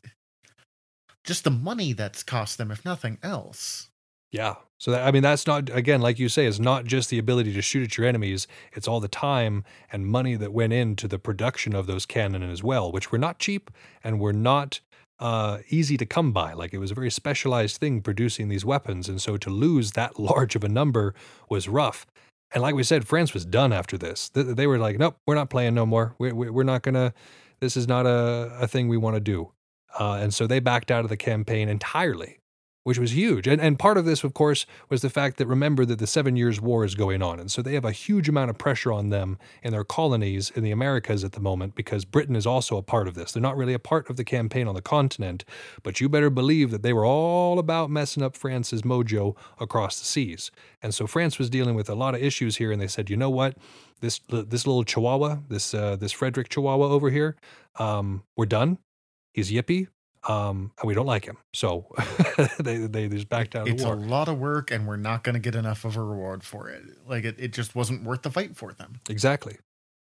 just the money that's cost them, if nothing else. Yeah. So that, I mean, that's not again, like you say, it's not just the ability to shoot at your enemies. It's all the time and money that went into the production of those cannon as well, which were not cheap and were not uh, easy to come by. Like it was a very specialized thing producing these weapons, and so to lose that [LAUGHS] large of a number was rough. And like we said, France was done after this. Th- They were like, "Nope, we're not playing no more. We're we're not gonna. This is not a a thing we want to do." Uh, and so they backed out of the campaign entirely which was huge. And and part of this, of course, was the fact that remember that the Seven Years' War is going on, and so they have a huge amount of pressure on them in their colonies in the Americas at the moment because Britain is also a part of this. They're not really a part of the campaign on the continent, but you better believe that they were all about messing up France's mojo across the seas. And so France was dealing with a lot of issues here, and they said, you know what, this this little Chihuahua, this uh, this Frederick Chihuahua over here, um, we're done. He's yippy um, and we don't like him. So [LAUGHS] they they just backed out of It's a lot of work, and we're not going to get enough of a reward for it. Like it, it just wasn't worth the fight for them. Exactly.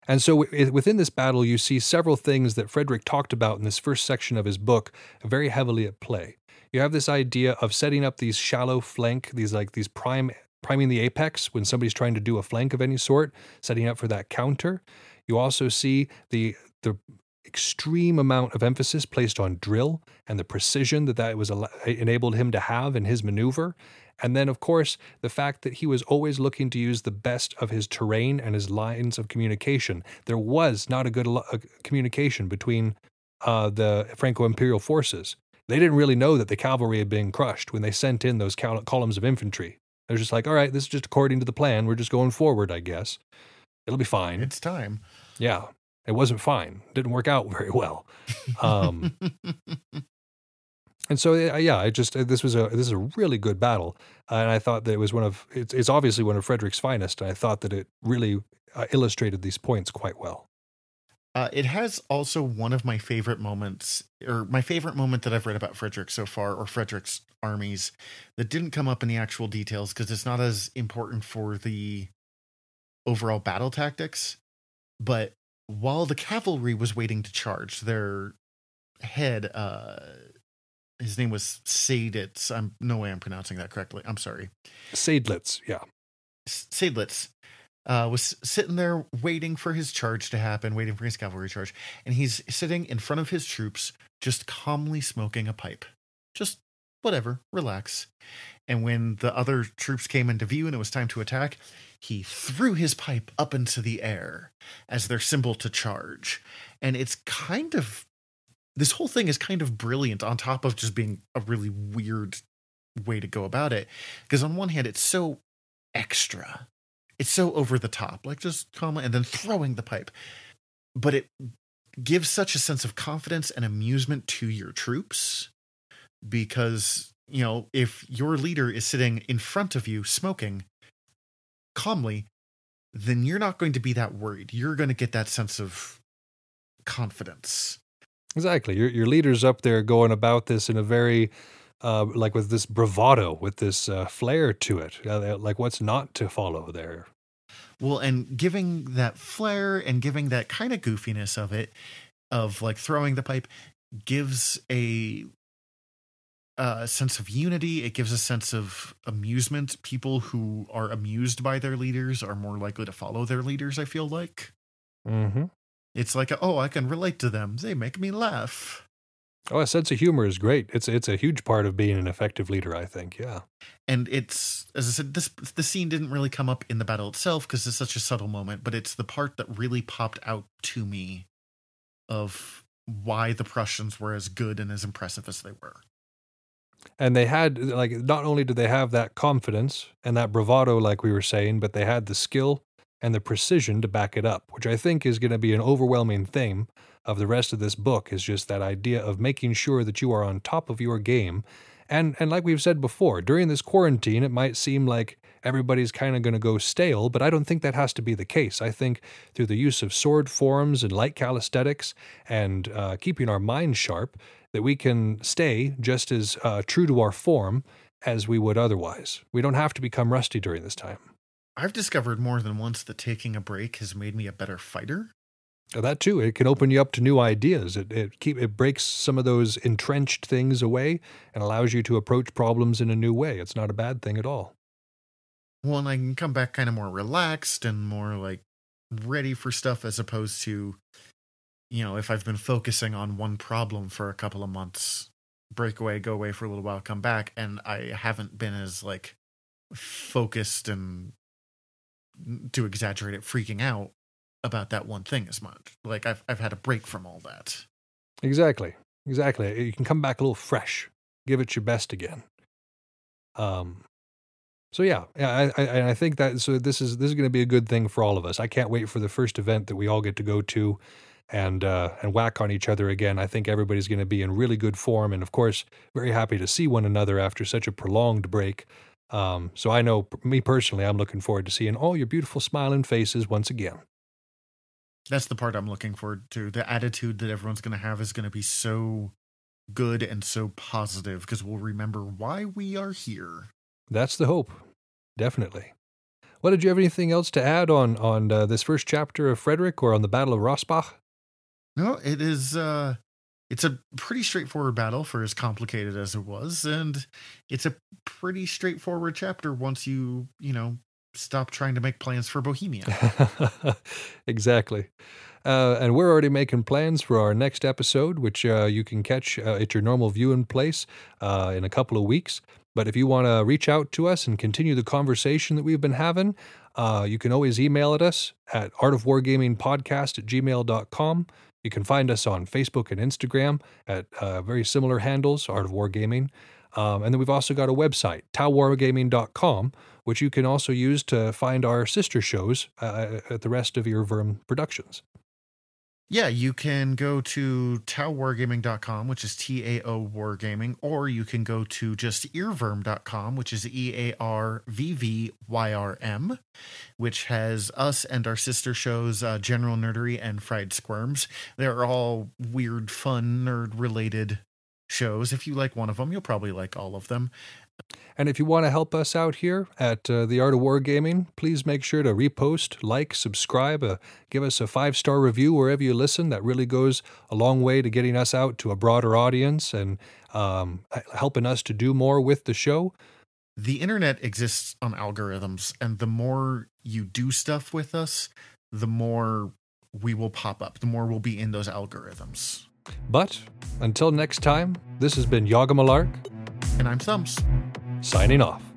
And so wi- within this battle, you see several things that Frederick talked about in this first section of his book very heavily at play. You have this idea of setting up these shallow flank, these like these prime priming the apex when somebody's trying to do a flank of any sort, setting up for that counter. You also see the the extreme amount of emphasis placed on drill and the precision that that was enabled him to have in his maneuver. And then, of course, the fact that he was always looking to use the best of his terrain and his lines of communication. There was not a good lo- communication between uh, the Franco Imperial forces. They didn't really know that the cavalry had been crushed when they sent in those col- columns of infantry. They're just like, all right, this is just according to the plan. We're just going forward, I guess. It'll be fine. It's time. Yeah, it wasn't fine. Didn't work out [LAUGHS] very well. Um, and so yeah, I just this was a this is a really good battle, uh, and I thought that it was one of it's it's obviously one of Frederick's finest, and I thought that it really uh, illustrated these points quite well. Uh, it has also one of my favorite moments, or my favorite moment that I've read about Frederick so far, or Frederick's armies, that didn't come up in the actual details because it's not as important for the overall battle tactics. But while the cavalry was waiting to charge, their head, uh, his name was Saditz. I'm no way I'm pronouncing that correctly. I'm sorry. Seydlitz, yeah, Seydlitz uh, was sitting there waiting for his charge to happen, waiting for his cavalry charge, and he's sitting in front of his troops, just calmly smoking a pipe. Just whatever, relax. And when the other troops came into view and it was time to attack, he threw his pipe up into the air as their symbol to charge. And it's kind of this whole thing is kind of brilliant on top of just being a really weird way to go about it. Because on one hand, it's so extra. It's so over the top, like just comma and then throwing the pipe. But it gives such a sense of confidence and amusement to your troops because, you know, if your leader is sitting in front of you smoking calmly, then you're not going to be that worried. You're going to get that sense of confidence. exactly. Your your leader's up there going about this in a very uh, like with this bravado, with this uh, flair to it. Uh, like what's not to follow there? Well, and giving that flair and giving that kind of goofiness of it, of like throwing the pipe, gives a a sense of unity. It gives a sense of amusement. People who are amused by their leaders are more likely to follow their leaders, I feel like. Mm-hmm. It's like, oh, I can relate to them. They make me laugh. Oh, a sense of humor is great. It's it's a huge part of being an effective leader, I think. Yeah. And it's as I said, this the scene didn't really come up in the battle itself because it's such a subtle moment, but it's the part that really popped out to me of why the Prussians were as good and as impressive as they were. And they had like not only did they have that confidence and that bravado, like we were saying, but they had the skill and the precision to back it up, which I think is going to be an overwhelming theme of the rest of this book is just that idea of making sure that you are on top of your game. And and like we've said before, during this quarantine it might seem like everybody's kind of going to go stale, but I don't think that has to be the case. I think through the use of sword forms and light calisthenics and uh, keeping our minds sharp, that we can stay just as uh, true to our form as we would otherwise. We don't have to become rusty during this time. I've discovered more than once that taking a break has made me a better fighter. That too, it can open you up to new ideas. It it keep it breaks some of those entrenched things away and allows you to approach problems in a new way. It's not a bad thing at all. Well, and I can come back kind of more relaxed and more like ready for stuff as opposed to, you know, if I've been focusing on one problem for a couple of months, break away, go away for a little while, come back, and I haven't been as like focused and to exaggerate it, freaking out about that one thing as much. Like I've I've had a break from all that. Exactly. Exactly. You can come back a little fresh. Give it your best again. Um so yeah, yeah, I, I, and I think that so this is this is going to be a good thing for all of us. I can't wait for the first event that we all get to go to, and uh, and whack on each other again. I think everybody's going to be in really good form, and of course, very happy to see one another after such a prolonged break. Um, so I know, me personally, I'm looking forward to seeing all your beautiful smiling faces once again. That's the part I'm looking forward to. The attitude that everyone's going to have is going to be so good and so positive because we'll remember why we are here. That's the hope, definitely. Well, did you have anything else to add on on uh, this first chapter of Frederick or on the Battle of Rossbach? No, it is uh it's a pretty straightforward battle for as complicated as it was and it's a pretty straightforward chapter once you, you know, stop trying to make plans for Bohemia. [LAUGHS] exactly. Uh, and we're already making plans for our next episode, which uh, you can catch uh, at your normal viewing place uh, in a couple of weeks. But if you want to reach out to us and continue the conversation that we've been having, uh, you can always email at us at artofwargamingpodcast at gmail.com. You can find us on Facebook and Instagram at very similar handles, Art of Wargaming. Um, and then we've also got a website, taowargaming.com, which you can also use to find our sister shows uh, at the rest of earVVyrm productions. Yeah, you can go to taowargaming.com, which is T A O Wargaming, or you can go to just earvvyrm.com, which is E A R V V Y R M, which has us and our sister shows, uh, General Nerdery and Fried Squirms. They're all weird, fun, nerd related shows. If you like one of them, you'll probably like all of them. And if you want to help us out here at uh, the Art of Wargaming, please make sure to repost, like, subscribe, uh, give us a five star review wherever you listen. That really goes a long way to getting us out to a broader audience and um, helping us to do more with the show. The internet exists on algorithms, and the more you do stuff with us, the more we will pop up, the more we'll be in those algorithms. But until next time, this has been Yaga Malark, And I'm Thumbs signing off.